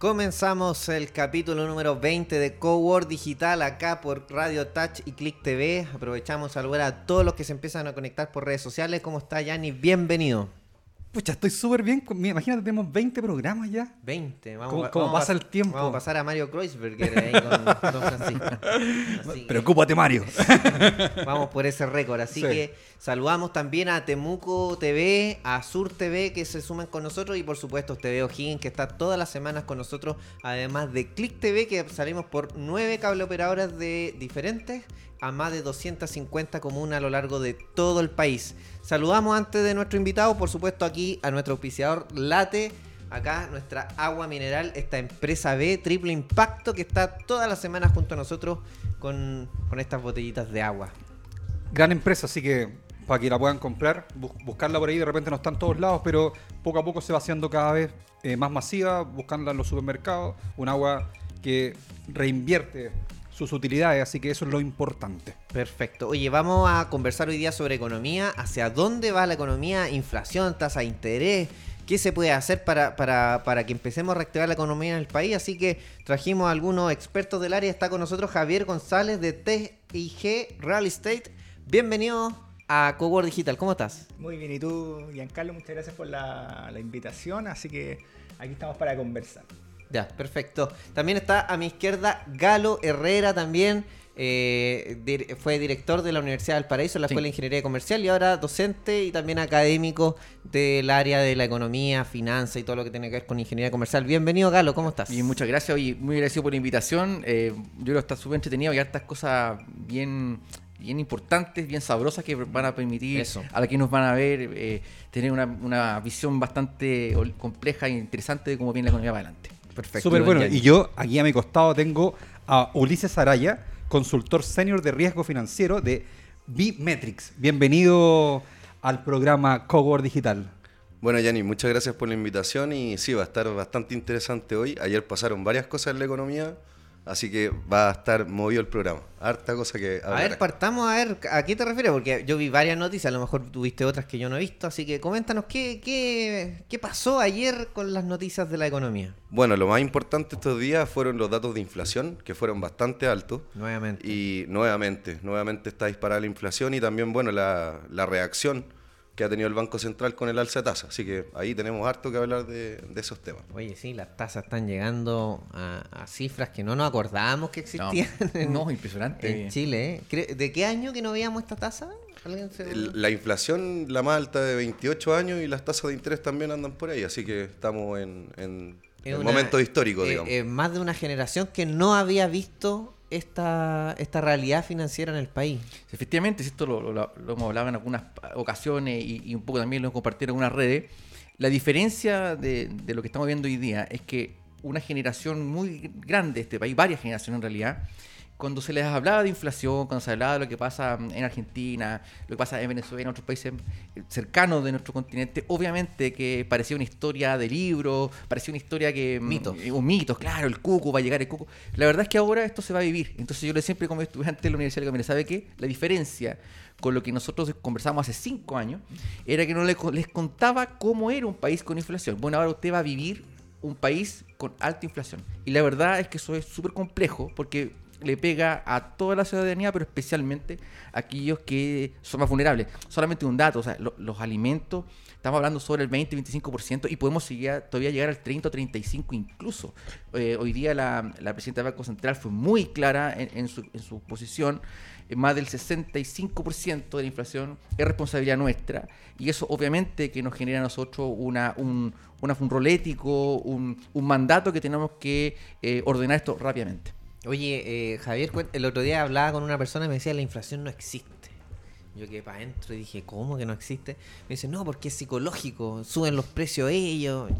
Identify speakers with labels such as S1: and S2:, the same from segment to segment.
S1: Comenzamos el capítulo número 20 de Coworld Digital acá por Radio Touch y Click TV. Aprovechamos a saludar a todos los que se empiezan a conectar por redes sociales. ¿Cómo está, Yanni? Bienvenido.
S2: Pucha, estoy súper bien. Imagínate, tenemos 20 programas ya.
S1: 20.
S2: Vamos, ¿Cómo, pasa el tiempo?
S1: Vamos a pasar a Mario Kreuzberger ahí con Don Francisco.
S2: Preocúpate, Mario.
S1: vamos por ese récord. Así que saludamos también a Temuco TV, a Sur TV que se suman con nosotros y por supuesto TV O'Higgins que está todas las semanas con nosotros. Además de Click TV que salimos por nueve cable operadoras de diferentes a más de 250 comunas a lo largo de todo el país. Saludamos antes de nuestro invitado, por supuesto, aquí a nuestro auspiciador Late. Acá nuestra agua mineral, esta empresa B, triple impacto, que está todas las semanas junto a nosotros con, estas botellitas de agua.
S2: Gran empresa, así que para que la puedan comprar, buscarla por ahí, de repente no está en todos lados, pero poco a poco se va haciendo cada vez eh, más masiva, buscarla en los supermercados, un agua que reinvierte sus utilidades, así que eso es lo importante.
S1: Perfecto. Oye, vamos a conversar hoy día sobre economía, hacia dónde va la economía, inflación, tasa de interés, qué se puede hacer para, para, que empecemos a reactivar la economía en el país. Así que trajimos a algunos expertos del área. Está con nosotros Javier González de TIG Real Estate. Bienvenido a Coworld Digital. ¿Cómo estás?
S3: Muy bien. ¿Y tú, Giancarlo? Muchas gracias por la, la invitación. Así que aquí estamos para conversar.
S1: Ya, perfecto. También está a mi izquierda Galo Herrera también. Eh, fue director de la Universidad del Paraíso, la Escuela de Ingeniería Comercial y ahora docente y también académico del área de la economía, finanzas y todo lo que tiene que ver con ingeniería comercial. Bienvenido, Galo, ¿cómo estás?
S4: Y muchas gracias, y muy agradecido por la invitación. Eh, yo creo que está súper entretenido y hartas cosas bien bien importantes, bien sabrosas que van a permitir a los que nos van a ver eh, tener una, una visión bastante compleja e interesante de cómo viene la economía para adelante.
S2: Perfecto. Súper bueno. Y yo aquí a mi costado tengo a Ulises Araya, consultor senior de riesgo financiero de B-Metrics. Bienvenido al programa Coworld Digital.
S5: Bueno, Yanni, muchas gracias por la invitación y sí, va a estar bastante interesante hoy. Ayer pasaron varias cosas en la economía, Así que va a estar movido el programa. Harta cosa que...
S1: A ver, partamos a ver, ¿a qué te refieres? Porque yo vi varias noticias, a lo mejor tuviste otras que yo no he visto, así que coméntanos qué, qué, qué pasó ayer con las noticias de la economía.
S5: Bueno, lo más importante estos días fueron los datos de inflación, que fueron bastante altos.
S1: Nuevamente.
S5: Y nuevamente, nuevamente está disparada la inflación y también, bueno, la, la reacción que ha tenido el Banco Central con el alza de tasa. Así que ahí tenemos harto que hablar de, esos temas.
S1: Oye, sí, las tasas están llegando a, cifras que no nos acordábamos que existían.
S4: No, impresionante.
S1: En Chile. ¿eh? ¿De qué año que no veíamos esta tasa?
S5: La inflación, la más alta de 28 años y las tasas de interés también andan por ahí. Así que estamos en, en, momento histórico,
S1: eh,
S5: digamos.
S1: Eh, más de una generación que no había visto esta, esta realidad financiera en el país.
S4: Efectivamente, esto lo, hemos hablado en algunas ocasiones y, un poco también lo hemos compartido en algunas redes. La diferencia de, de, lo que estamos viendo hoy día es que una generación muy grande de este país, varias generaciones en realidad, cuando se les hablaba de inflación, cuando se hablaba de lo que pasa en Argentina, lo que pasa en Venezuela, en otros países cercanos de nuestro continente, obviamente que parecía una historia de libro, parecía una historia que...
S1: Mm, mito.
S4: Un mito, claro, el cuco, va a llegar el cuco. La verdad es que ahora esto se va a vivir. Entonces yo le siempre como estudiante de la universidad, le ¿sabe qué? La diferencia con lo que nosotros conversamos hace cinco años era que no les, les contaba cómo era un país con inflación. Bueno, ahora usted va a vivir un país con alta inflación. Y la verdad es que eso es súper complejo porque le pega a toda la ciudadanía, pero especialmente a aquellos que son más vulnerables. Solamente un dato, o sea, los alimentos, estamos hablando sobre el 20-25% y podemos seguir, todavía llegar al 30 o 35 incluso. Eh, hoy día la, presidenta del Banco Central fue muy clara en, su, en su posición eh, más del 65% de la inflación es responsabilidad nuestra y eso obviamente que nos genera a nosotros una, un, una, un rol un mandato que tenemos que eh, ordenar esto rápidamente.
S1: Oye, eh, Javier, el otro día hablaba con una persona y me decía, la inflación no existe. Yo quedé para adentro y dije, ¿cómo que no existe? Me dice, no, porque es psicológico, suben los precios ellos.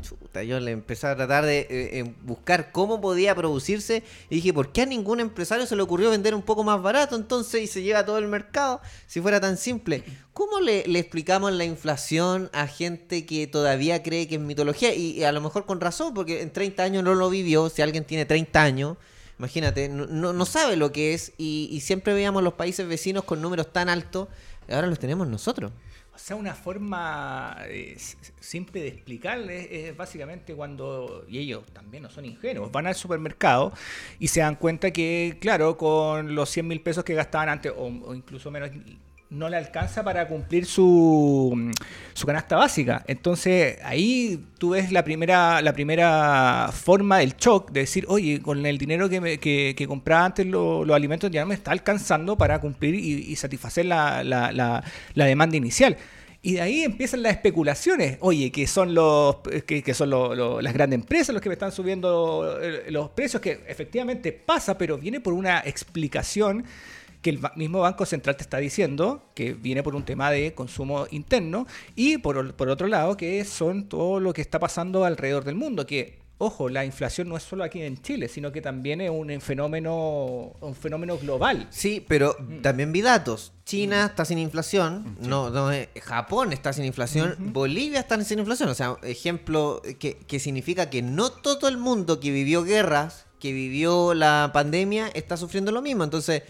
S1: Yo le empecé a tratar de eh, eh, buscar cómo podía producirse y dije, ¿por qué a ningún empresario se le ocurrió vender un poco más barato entonces y se lleva todo el mercado si fuera tan simple? ¿Cómo le, explicamos la inflación a gente que todavía cree que es mitología? Y, y a lo mejor con razón, porque en 30 años no lo vivió, si alguien tiene 30 años Imagínate, no, no sabe lo que es y, siempre veíamos los países vecinos con números tan altos, ahora los tenemos nosotros.
S3: sea, una forma eh, simple de explicarles es básicamente cuando, y ellos también no son ingenuos, van al supermercado y se dan cuenta que, claro, con los 100 mil pesos que gastaban antes, o, o incluso menos, no le alcanza para cumplir su, su canasta básica. Entonces ahí tú ves la primera, la primera forma del shock de decir, oye, con el dinero que, me- que, que compraba antes lo- los alimentos ya no me está alcanzando para cumplir y, satisfacer la, la- la- la demanda inicial. Y de ahí empiezan las especulaciones. Oye, que son los que, que son lo- las grandes empresas los que me están subiendo eh, los precios, que efectivamente pasa, pero viene por una explicación que el mismo Banco Central te está diciendo, que viene por un tema de consumo interno, y por, por otro lado, que son todo lo que está pasando alrededor del mundo, que, ojo, la inflación no es solo aquí en Chile, sino que también es un fenómeno, un fenómeno global.
S1: Sí, pero
S3: Mm.
S1: también vi datos. China está sin inflación, no, no, eh, Japón está sin inflación, Bolivia está sin inflación. O sea, ejemplo eh, que, que significa que no todo el mundo que vivió guerras, que vivió la pandemia, está sufriendo lo mismo. Entonces,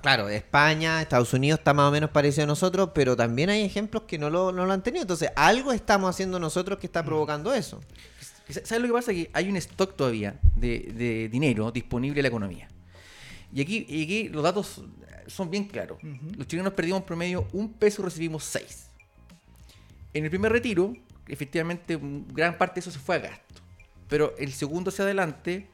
S1: claro, España, Estados Unidos está más o menos parecido a nosotros, pero también hay ejemplos que no lo, no lo han tenido. Entonces, algo estamos haciendo nosotros que está provocando eso.
S4: ¿Sabes lo que pasa? Que hay un stock todavía de, de dinero disponible en la economía. Y aquí, y aquí los datos son bien claros. Los chilenos perdimos en promedio un peso y recibimos seis. En el primer retiro, efectivamente, gran parte de eso se fue a gasto. Pero el segundo hacia adelante,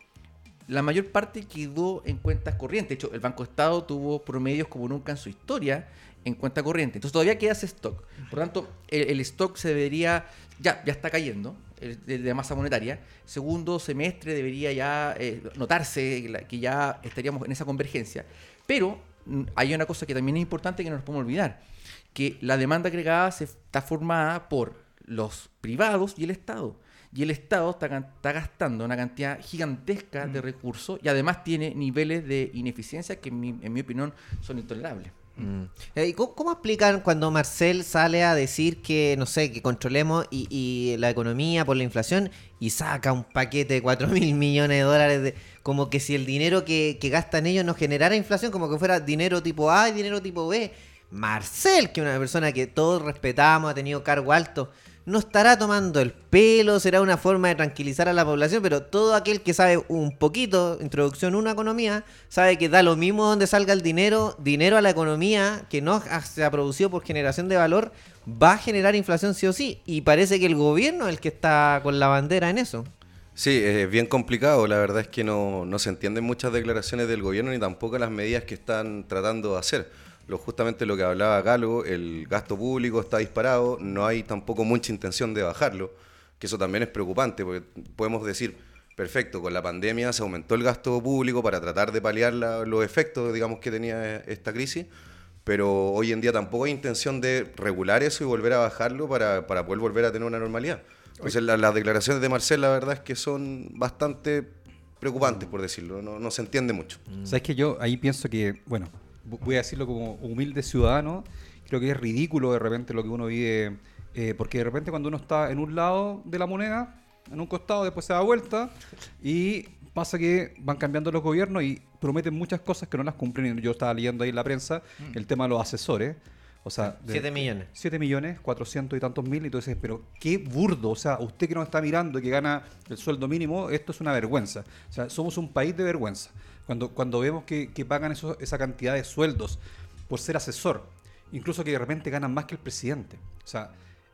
S4: la mayor parte quedó en cuentas corrientes. De hecho, el Banco Estado tuvo promedios como nunca en su historia en cuenta corriente. Entonces todavía queda ese stock. Por lo tanto, el, stock se debería, ya, ya está cayendo, el- de, masa monetaria. Segundo semestre debería ya eh, notarse que que ya estaríamos en esa convergencia. Pero mm, hay una cosa que también es importante que no nos podemos olvidar, que la demanda agregada se está formada por los privados y el Estado. Y el Estado está, gastando una cantidad gigantesca de recursos y además tiene niveles de ineficiencia que en mi, en mi opinión son intolerables.
S1: Eh, ¿y ¿Cómo, cómo explican cuando Marcel sale a decir que, no sé, que controlemos y, y la economía por la inflación y saca un paquete de 4 mil millones de dólares, de, como que si el dinero que, que gastan ellos no generara inflación, como que fuera dinero tipo A y dinero tipo B? Marcel, que es una persona que todos respetamos, ha tenido cargo alto, no estará tomando el pelo, será una forma de tranquilizar a la población, pero todo aquel que sabe un poquito, introducción a una economía, sabe que da lo mismo donde salga el dinero, dinero a la economía que no se ha producido por generación de valor, va a generar inflación sí o sí. Y parece que el gobierno es el que está con la bandera en eso.
S5: Sí, es bien complicado. La verdad es que no, no se entienden muchas declaraciones del gobierno ni tampoco las medidas que están tratando de hacer. Lo, justamente lo que hablaba Galo, el gasto público está disparado, no hay tampoco mucha intención de bajarlo, que eso también es preocupante, porque podemos decir, perfecto, con la pandemia se aumentó el gasto público para tratar de paliar los efectos, digamos, que tenía esta crisis, pero hoy en día tampoco hay intención de regular eso y volver a bajarlo para, para poder volver a tener una normalidad. Entonces la- las declaraciones de Marcel la verdad es que son bastante preocupantes, por decirlo, no, no se entiende mucho.
S2: Sabes que yo ahí pienso que, bueno, voy a decirlo como humilde ciudadano, creo que es ridículo de repente lo que uno vive, eh, porque de repente cuando uno está en un lado de la moneda, en un costado, después se da vuelta y pasa que van cambiando los gobiernos y prometen muchas cosas que no las cumplen. Yo estaba leyendo ahí en la prensa el tema de los asesores. O sea, de-
S1: 7 millones.
S2: 7 millones, 400 y tantos mil. Entonces, pero qué burdo. O sea, usted que nos está mirando y que gana el sueldo mínimo, esto es una vergüenza. O sea, somos un país de vergüenza. Cuando, cuando vemos que, que pagan esa cantidad de sueldos por ser asesor, incluso que de repente ganan más que el presidente. O sea,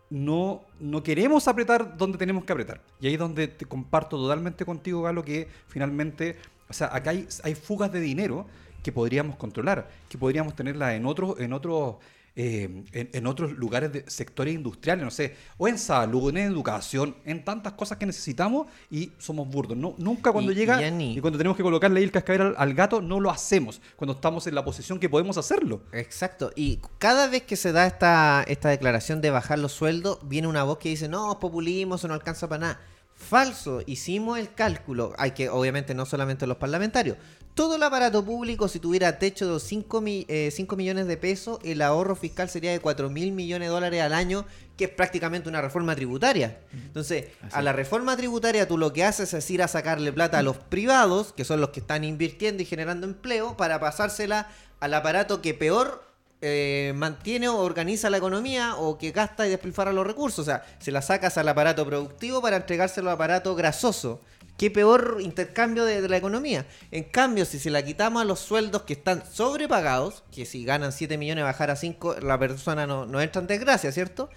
S2: no, no queremos apretar donde tenemos que apretar. Y ahí es donde te comparto totalmente contigo, Galo, que finalmente, o sea, acá hay, hay fugas de dinero que podríamos controlar, que podríamos tenerlas en otros, en otros, eh, en, en otros lugares de sectores industriales, no sé, o en salud, en educación, en tantas cosas que necesitamos y somos burdos. No, nunca cuando
S1: Y-
S2: llega
S1: y ya ni-
S2: y cuando tenemos que colocarle el cascabel al, al gato, no lo hacemos. Cuando estamos en la posición que podemos hacerlo.
S1: Exacto. Y cada vez que se da esta, esta declaración de bajar los sueldos, viene una voz que dice, no, populismo, eso no alcanza para nada. Falso, hicimos el cálculo. Hay que, obviamente, no solamente los parlamentarios. Todo el aparato público, si tuviera techo de 5, millones de pesos, el ahorro fiscal sería de 4 mil millones de dólares al año, que es prácticamente una reforma tributaria. Entonces, a la reforma tributaria tú lo que haces es ir a sacarle plata a los privados, que son los que están invirtiendo y generando empleo, para pasársela al aparato que peor eh, mantiene o organiza la economía o que gasta y despilfarra los recursos. O sea, se la sacas al aparato productivo para entregárselo al aparato grasoso. Qué peor intercambio de, de la economía. En cambio, si se la quitamos a los sueldos que están sobrepagados, que si ganan 7 millones bajar a 5, la persona no, no entra en desgracia, ¿cierto?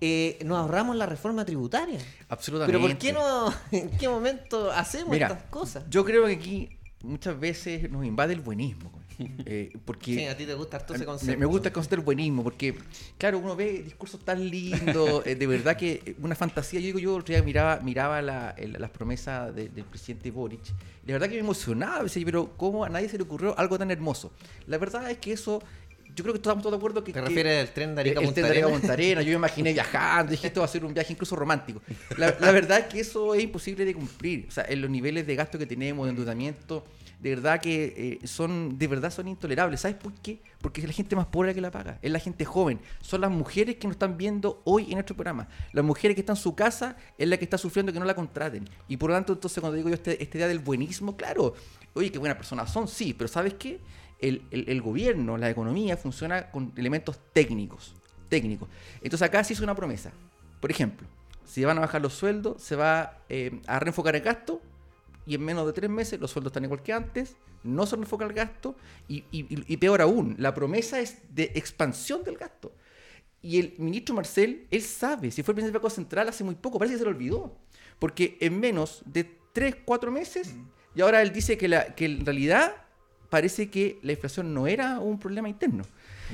S1: Eh, nos ahorramos la reforma tributaria.
S4: Absolutamente.
S1: Pero ¿por qué no? ¿En qué momento hacemos
S4: Mira,
S1: estas cosas?
S4: Yo creo que aquí muchas veces nos invade el buenismo. eh, porque
S1: Sí, a ti te gusta harto ese
S4: me-
S1: concepto.
S4: Me, gusta el concepto del buenismo, porque, claro, uno ve discursos tan lindos, eh, de verdad que eh, una fantasía. Yo digo, yo el otro día miraba, miraba la- las promesas de- del presidente Boric, y la verdad que me emocionaba, decía, pero ¿cómo a nadie se le ocurrió algo tan hermoso? La verdad es que eso, yo creo que estamos todos de acuerdo que...
S1: ¿Te refieres al tren de Arica
S4: el tren de Arica
S1: Arenas,
S4: yo me imaginé viajando, dije esto va a ser un viaje incluso romántico. La, la verdad es que eso es imposible de cumplir. O sea, en los niveles de gasto que tenemos, de endeudamiento, de verdad que eh, son, de verdad son intolerables. ¿Sabes por qué? Porque es la gente más pobre la que la paga, es la gente joven, son las mujeres que nos están viendo hoy en nuestro programa. Las mujeres que están en su casa es la que está sufriendo que no la contraten. Y por lo tanto, entonces cuando digo yo este, esta idea del buenismo, claro, oye, qué buenas personas son, sí, pero ¿sabes qué? el gobierno, la economía funciona con elementos técnicos. Técnicos. Entonces acá se hizo una promesa. Por ejemplo, si van a bajar los sueldos, se va eh, a reenfocar el gasto y en menos de tres meses los sueldos están igual que antes, no se reenfoca el gasto y, y- peor aún, la promesa es de expansión del gasto. Y el ministro Marcel, él sabe, si fue el presidente del Banco Central hace muy poco, parece que se lo olvidó. Porque en menos de 3, 4 meses, y ahora él dice que, la, que en realidad parece que la inflación no era un problema interno.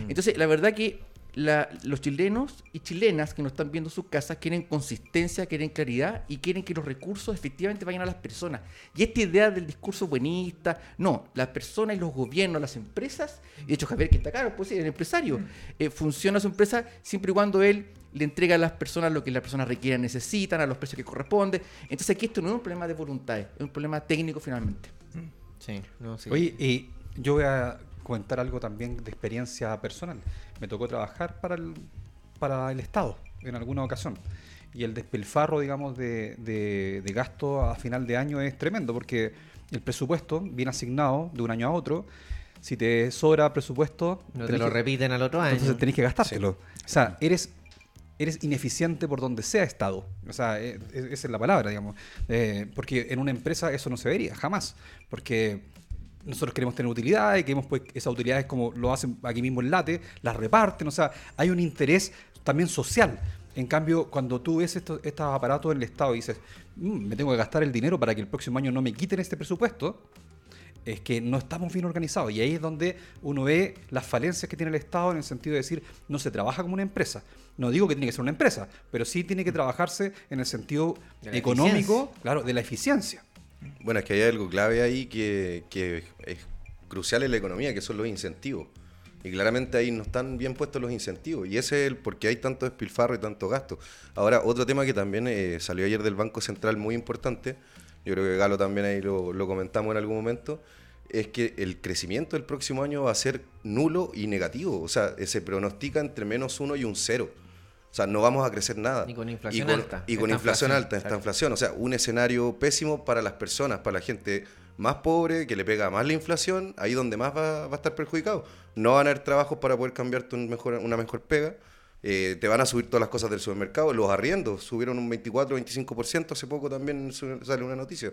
S4: Entonces, la verdad que la- los chilenos y chilenas que nos están viendo en sus casas quieren consistencia, quieren claridad y quieren que los recursos efectivamente vayan a las personas. Y esta idea del discurso buenista, no, las personas y los gobiernos, las empresas, y de hecho Javier que está acá, pues sí, el empresario, eh, funciona su empresa siempre y cuando él le entrega a las personas lo que las personas requieran, necesitan, a los precios que corresponde. Entonces aquí esto no es un problema de voluntades, es un problema técnico finalmente.
S1: Sí, no, sí.
S2: Oye, y yo voy a comentar algo también de experiencia personal. Me tocó trabajar para el, para el Estado en alguna ocasión. Y el despilfarro, digamos, de, de- de gasto a final de año es tremendo, porque el presupuesto viene asignado de un año a otro. Si te sobra presupuesto,
S1: no te lo
S2: que-
S1: repiten al otro año.
S2: entonces tenés que gastártelo. O sea, eres, eres ineficiente por donde sea Estado. O sea, e- e- esa es la palabra, digamos. Eh, porque en una empresa eso no se vería, jamás. Porque nosotros queremos tener utilidades, queremos pues esas utilidades como lo hacen aquí mismo en Late, las reparten. O sea, hay un interés también social. En cambio, cuando tú ves estos, estos aparatos en el Estado y dices, "Mm, me tengo que gastar el dinero para que el próximo año no me quiten este presupuesto, es que no estamos bien organizados. Y ahí es donde uno ve las falencias que tiene el Estado en el sentido de decir, no se trabaja como una empresa. No digo que tiene que ser una empresa, pero sí tiene que trabajarse en el sentido económico,
S1: eficiencia.
S2: claro, de la eficiencia.
S5: Bueno, es que hay algo clave ahí que, es crucial en la economía, que son los incentivos. Y claramente ahí no están bien puestos los incentivos. Y ese es el por qué hay tanto despilfarro y tanto gasto. Ahora, otro tema que también eh, salió ayer del Banco Central muy importante, yo creo que Galo también ahí lo, lo comentamos en algún momento, es que el crecimiento del próximo año va a ser nulo y negativo. O sea, eh, se pronostica entre menos uno y un cero. O sea, no vamos a crecer nada.
S1: Y con inflación
S5: y con,
S1: alta,
S5: Y con inflación
S1: inflación,
S5: alta, esta
S1: claro.
S5: inflación. O sea, un escenario pésimo para las personas, para la gente más pobre, que le pega más la inflación, ahí donde más va, va a estar perjudicado. No van a haber trabajos para poder cambiarte un mejor, una mejor pega. Eh, te van a subir todas las cosas del supermercado. Los arriendos subieron un 24-25%. Hace poco también sale una noticia.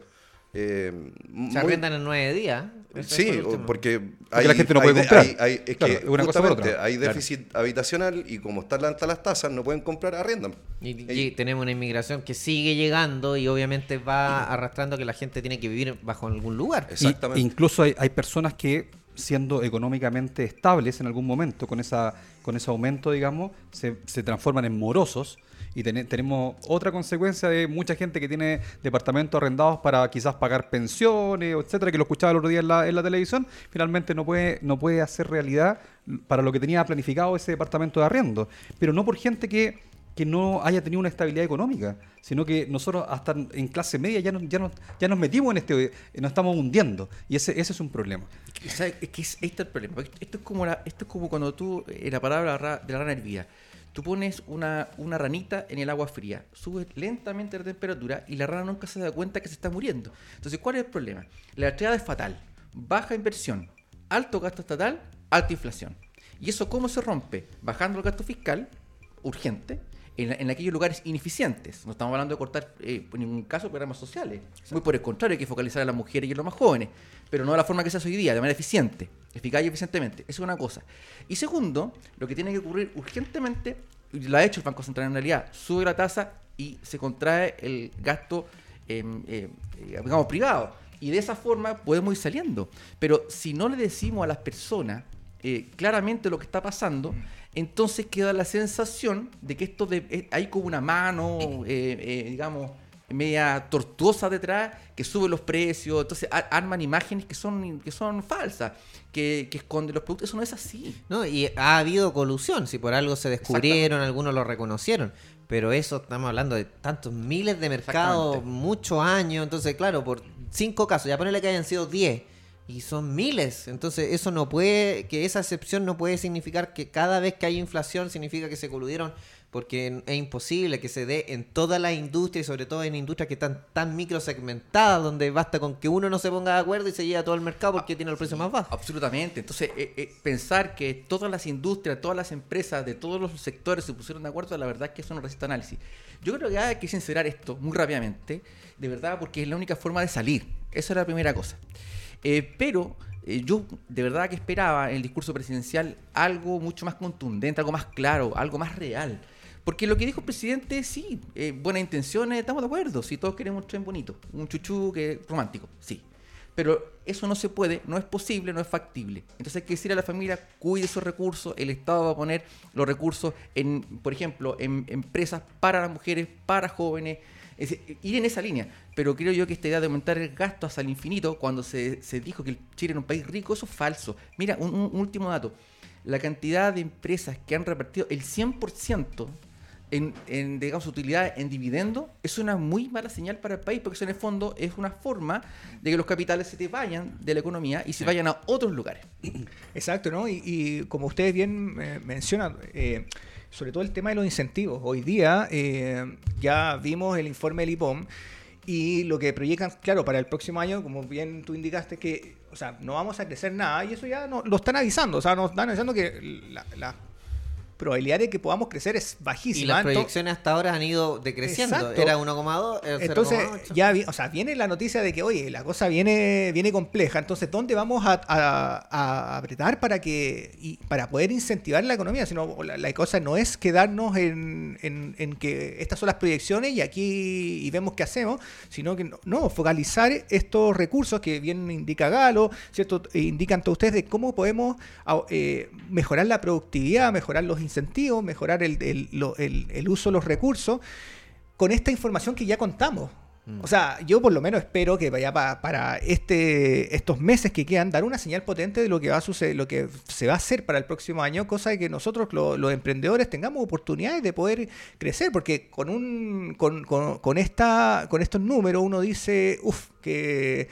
S5: Eh,
S1: Se
S5: muy-
S1: arrendan en nueve días.
S5: Sí, porque,
S2: la gente no puede
S5: de-
S2: comprar.
S5: hay- es
S2: Claro,
S5: que
S2: una cosa por
S5: justamente
S2: otra.
S5: hay
S2: Claro.
S5: déficit habitacional y como están altas las tasas, no pueden comprar, arriendan.
S1: Y,
S5: Y-
S1: y tenemos una inmigración que sigue llegando y obviamente va arrastrando que la gente tiene que vivir bajo algún lugar.
S5: Exactamente.
S2: Y- incluso hay, hay personas que, siendo económicamente estables en algún momento, con, esa, con ese aumento, digamos, se, se transforman en morosos. Y tene- tenemos otra consecuencia de mucha gente que tiene departamentos arrendados para quizás pagar pensiones, etcétera, que lo escuchaba el otro día en la, televisión, finalmente no puede, no puede hacer realidad para lo que tenía planificado ese departamento de arriendo. Pero no por gente que, que no haya tenido una estabilidad económica, sino que nosotros hasta en clase media ya nos, ya nos, ya nos metimos en este, nos estamos hundiendo. Y ese, ese es un problema.
S4: Es que es, ahí está el problema. Esto es como, esto es como cuando tú, eh, la palabra ra- de la rana hervida, tú pones una, una ranita en el agua fría, subes lentamente la temperatura y la rana nunca se da cuenta que se está muriendo. Entonces, ¿cuál es el problema? La triada es fatal. Baja inversión, alto gasto estatal, alta inflación. ¿Y eso cómo se rompe? Bajando el gasto fiscal urgente en, en aquellos lugares ineficientes. No estamos hablando de cortar eh, en ningún caso programas sociales. Muy por el contrario, hay que focalizar a las mujeres y a los más jóvenes, pero no de la forma que se hace hoy día, de manera eficiente, eficaz y eficientemente. Eso es una cosa. Y segundo, lo que tiene que ocurrir urgentemente, y lo ha hecho el Banco Central en realidad, sube la tasa y se contrae el gasto, em, eh, eh, digamos, privado. Y de esa forma podemos ir saliendo. Pero si no le decimos a las personas eh, claramente lo que está pasando, entonces queda la sensación de que esto de, eh, hay como una mano, eh, eh, digamos, media tortuosa detrás, que sube los precios, entonces arman imágenes que son, que son falsas, que, que esconden los productos, eso no es así.
S1: No, y ha habido colusión, si por algo se descubrieron, algunos lo reconocieron. Pero eso estamos hablando de tantos miles de mercados, muchos años. Entonces, claro, por cinco casos, ya ponele que hayan sido 10. Y son miles. Entonces, eso no puede, que esa excepción no puede significar que cada vez que hay inflación significa que se coludieron. Porque es imposible que se dé en toda la industria y sobre todo en industrias que están tan microsegmentadas, donde basta con que uno no se ponga de acuerdo y se lleva todo el mercado porque tiene el precio más bajo.
S4: Absolutamente. Entonces, eh, eh, pensar que todas las industrias, todas las empresas de todos los sectores se pusieron de acuerdo, la verdad es que eso no resiste análisis. Yo creo que hay que sincerar esto muy rápidamente, de verdad, porque es la única forma de salir. Esa era la primera cosa. Eh, pero eh, yo de verdad que esperaba en el discurso presidencial algo mucho más contundente, algo más claro, algo más real. Porque lo que dijo el presidente, sí, eh, buenas intenciones, estamos de acuerdo. Si todos queremos un tren bonito, un chuchú que romántico, sí. Pero eso no se puede, no es posible, no es factible. Entonces hay que decir a la familia, cuide esos recursos, el Estado va a poner los recursos en, por ejemplo, en empresas para las mujeres, para jóvenes, es decir, ir en esa línea. Pero creo yo que esta idea de aumentar el gasto hasta el infinito, cuando se, se dijo que el Chile era un país rico, eso es falso. Mira, un, un último dato. La cantidad de empresas que han repartido el 100% en, en digamos, utilidad en dividendo, es una muy mala señal para el país, porque eso en el fondo es una forma de que los capitales se te vayan de la economía y se vayan a otros lugares.
S3: Exacto, ¿no? Y, y como ustedes bien eh, mencionan, eh, sobre todo el tema de los incentivos. Hoy día eh, ya vimos el informe del IPOM y lo que proyectan, claro, para el próximo año, como bien tú indicaste, que, o sea, no vamos a crecer nada y eso ya no, lo están avisando, o sea, nos están avisando que la, la probabilidad de que podamos crecer es bajísima.
S1: Y las proyecciones hasta ahora han ido decreciendo.
S3: Exacto.
S1: Era 1,2, era
S3: Entonces,
S1: 0,8.
S3: ya o sea, viene la noticia de que, oye, la cosa viene, viene compleja. Entonces, ¿dónde vamos a, a- a apretar para que y para poder incentivar la economía? Sino la, la cosa no es quedarnos en, en- en que estas son las proyecciones y aquí y vemos qué hacemos, sino que no, no, focalizar estos recursos que bien indica Galo, ¿cierto? E indican todos ustedes de cómo podemos a- eh, mejorar la productividad, mejorar los incentivos, mejorar el, el- lo- el- el uso de los recursos con esta información que ya contamos. O sea, yo por lo menos espero que vaya pa- para este estos meses que quedan dar una señal potente de lo que va a suceder, lo que se va a hacer para el próximo año, cosa de que nosotros lo- los emprendedores tengamos oportunidades de poder crecer, porque con un con, con- con esta con estos números uno dice, uff, que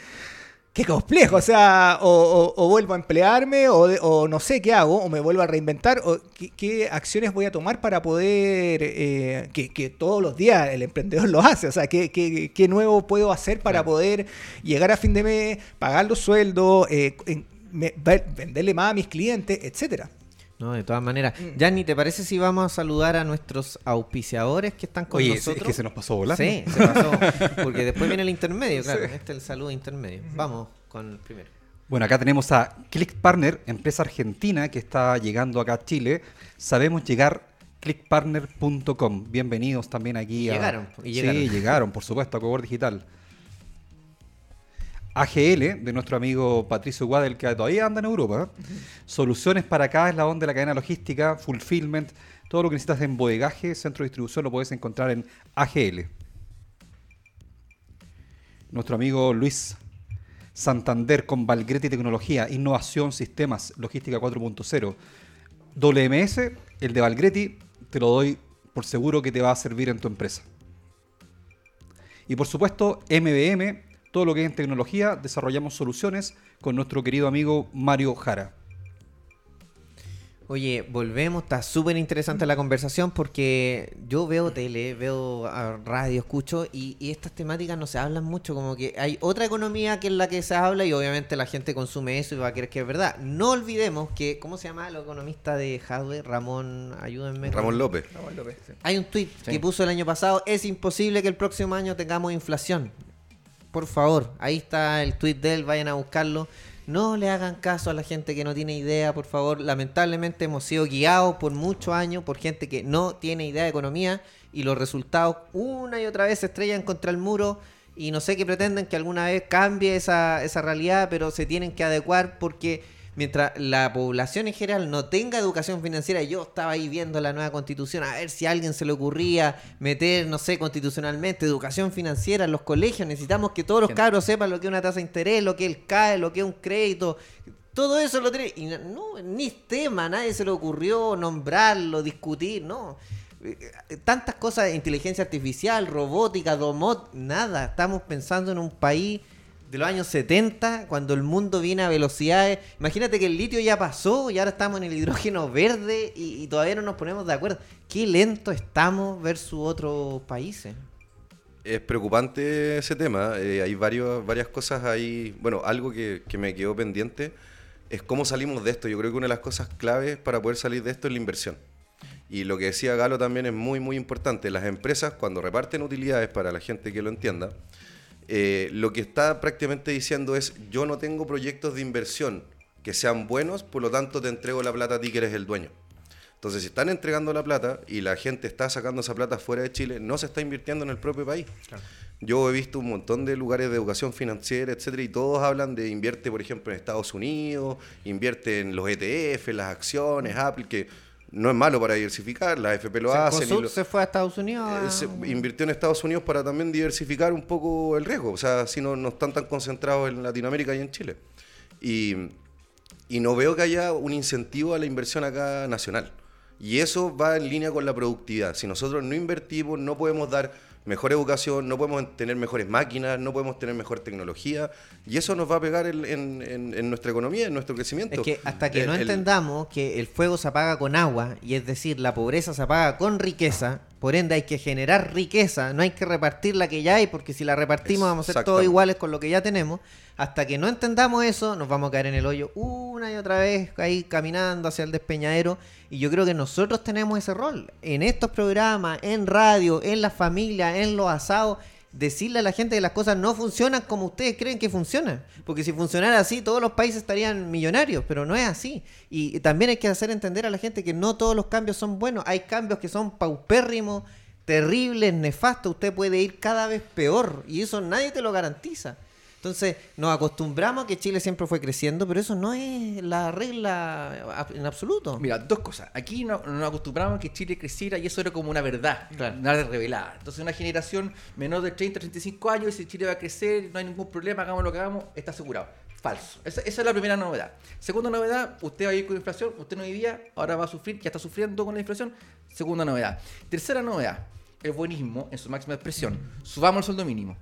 S3: Qué complejo, o sea, o, o- o vuelvo a emplearme, o, de- o no sé qué hago, o me vuelvo a reinventar, o qué, qué acciones voy a tomar para poder, eh, que, que todos los días el emprendedor lo hace, o sea, qué, qué- qué nuevo puedo hacer para poder llegar a fin de mes, pagar los sueldos, eh, en- me- ver- venderle más a mis clientes, etcétera.
S1: No, de todas maneras.
S3: Mm.
S1: Yanni, ¿te parece si vamos a saludar a nuestros auspiciadores que están con
S2: Oye,
S1: nosotros?
S2: es que se nos pasó volando.
S1: Sí, se pasó. Porque después viene el intermedio, claro. Este es el saludo intermedio. Vamos con el primero.
S2: Bueno, acá tenemos a ClickPartner, empresa argentina que está llegando acá a Chile. Sabemos llegar clickpartner.com. Bienvenidos también aquí
S1: Y
S2: a...
S1: llegaron, y
S2: sí,
S1: llegaron.
S2: llegaron, por supuesto, a Cobor Digital. AGL, de nuestro amigo Patricio Guadel, que todavía anda en Europa. ¿eh? Soluciones para cada eslabón de la cadena logística, fulfillment, todo lo que necesitas en bodegaje, centro de distribución, lo puedes encontrar en AGL. Nuestro amigo Luis Santander con Valgretti Tecnología, Innovación, Sistemas, Logística 4.0. WMS, el de Valgretti, te lo doy por seguro que te va a servir en tu empresa. Y por supuesto, MBM, todo lo que es en tecnología, desarrollamos soluciones con nuestro querido amigo Mario Jara.
S1: Oye, volvemos, está súper interesante la conversación porque yo veo tele, veo ah, radio, escucho y, y estas temáticas no se hablan mucho, como que hay otra economía que es la que se habla y obviamente la gente consume eso y va a creer que es verdad. No olvidemos que, ¿cómo se llama el economista de Hadwe? Ramón, ayúdenme.
S5: Ramón López.
S3: Ramón López, sí.
S1: Hay un tweet
S4: Sí.
S1: que puso el año pasado, es imposible que el próximo año tengamos inflación. Por favor, ahí está el tweet de él, vayan a buscarlo. No le hagan caso a la gente que no tiene idea, por favor. Lamentablemente hemos sido guiados por muchos años por gente que no tiene idea de economía y los resultados una y otra vez se estrellan contra el muro y no sé qué pretenden que alguna vez cambie esa, esa realidad, pero se tienen que adecuar porque mientras la población en general no tenga educación financiera, yo estaba ahí viendo la nueva constitución a ver si a alguien se le ocurría meter, no sé, constitucionalmente educación financiera en los colegios. Necesitamos que todos los cabros sepan lo que es una tasa de interés, lo que es el CAE, lo que es un crédito. Todo eso lo tiene. Y no, ni tema, nadie se le ocurrió nombrarlo, discutir, no. Eh, Tantas cosas, inteligencia artificial, robótica, domot, nada. Estamos pensando en un país de los años 70, cuando el mundo viene a velocidades. Imagínate que el litio ya pasó y ahora estamos en el hidrógeno verde y, todavía no nos ponemos de acuerdo. Qué lento estamos versus otros países.
S5: Es preocupante ese tema. eh, hay varios, varias cosas ahí. Bueno, algo que, que me quedó pendiente es cómo salimos de esto. Yo creo que una de las cosas claves para poder salir de esto es la inversión. Y lo que decía Galo también es muy, muy importante. Las empresas, cuando reparten utilidades para la gente que lo entienda, eh, lo que está prácticamente diciendo es, yo no tengo proyectos de inversión que sean buenos, por lo tanto te entrego la plata a ti que eres el dueño. Entonces, si están entregando la plata y la gente está sacando esa plata fuera de Chile, no se está invirtiendo en el propio país. Yo he visto un montón de lugares de educación financiera, etcétera, y todos hablan de invierte, por ejemplo, en Estados Unidos, invierte en los ETF, las acciones, Apple, que no es malo para diversificar, las FP lo
S1: se fue a Estados Unidos.
S5: eh, se invirtió en Estados Unidos para también diversificar un poco el riesgo. O sea, así no, no están tan concentrados en Latinoamérica y en Chile. Y, y no veo que haya un incentivo a la inversión acá nacional. Y eso va en línea con la productividad. Si nosotros no invertimos, no podemos dar mejor educación, no podemos tener mejores máquinas, no podemos tener mejor tecnología. Y eso nos va a pegar en, en- en- en nuestra economía, en nuestro crecimiento.
S1: Es que hasta que
S5: El-
S1: no
S5: el-
S1: entendamos que el fuego se apaga con agua, y es decir, la pobreza se apaga con riqueza, por ende hay que generar riqueza, no hay que repartir la que ya hay, porque si la repartimos vamos a ser todos iguales con lo que ya tenemos. Hasta que no entendamos eso, nos vamos a caer en el hoyo una y otra vez, ahí caminando hacia el despeñadero. Y yo creo que nosotros tenemos ese rol. En estos programas, en radio, en la familia, en los asados, decirle a la gente que las cosas no funcionan como ustedes creen que funcionan. Porque si funcionara así, todos los países estarían millonarios, pero no es así. Y, también hay que hacer entender a la gente que no todos los cambios son buenos. Hay cambios que son paupérrimos, terribles, nefastos. Usted puede ir cada vez peor y eso nadie te lo garantiza. Entonces nos acostumbramos a que Chile siempre fue creciendo, pero eso no es la regla en absoluto.
S4: Mira, dos cosas. Aquí no- nos acostumbramos a que Chile creciera y eso era como una verdad,
S1: Claro.
S4: una revelada. Entonces una generación menor de 30, 35 años dice Chile va a crecer, no hay ningún problema, hagamos lo que hagamos, está asegurado. Falso. Esa, esa es la primera novedad. Segunda novedad, usted va a ir con inflación, usted no vivía, ahora va a sufrir, ya está sufriendo con la inflación. Segunda novedad. Tercera novedad, el buenismo en su máxima expresión. Subamos el sueldo mínimo.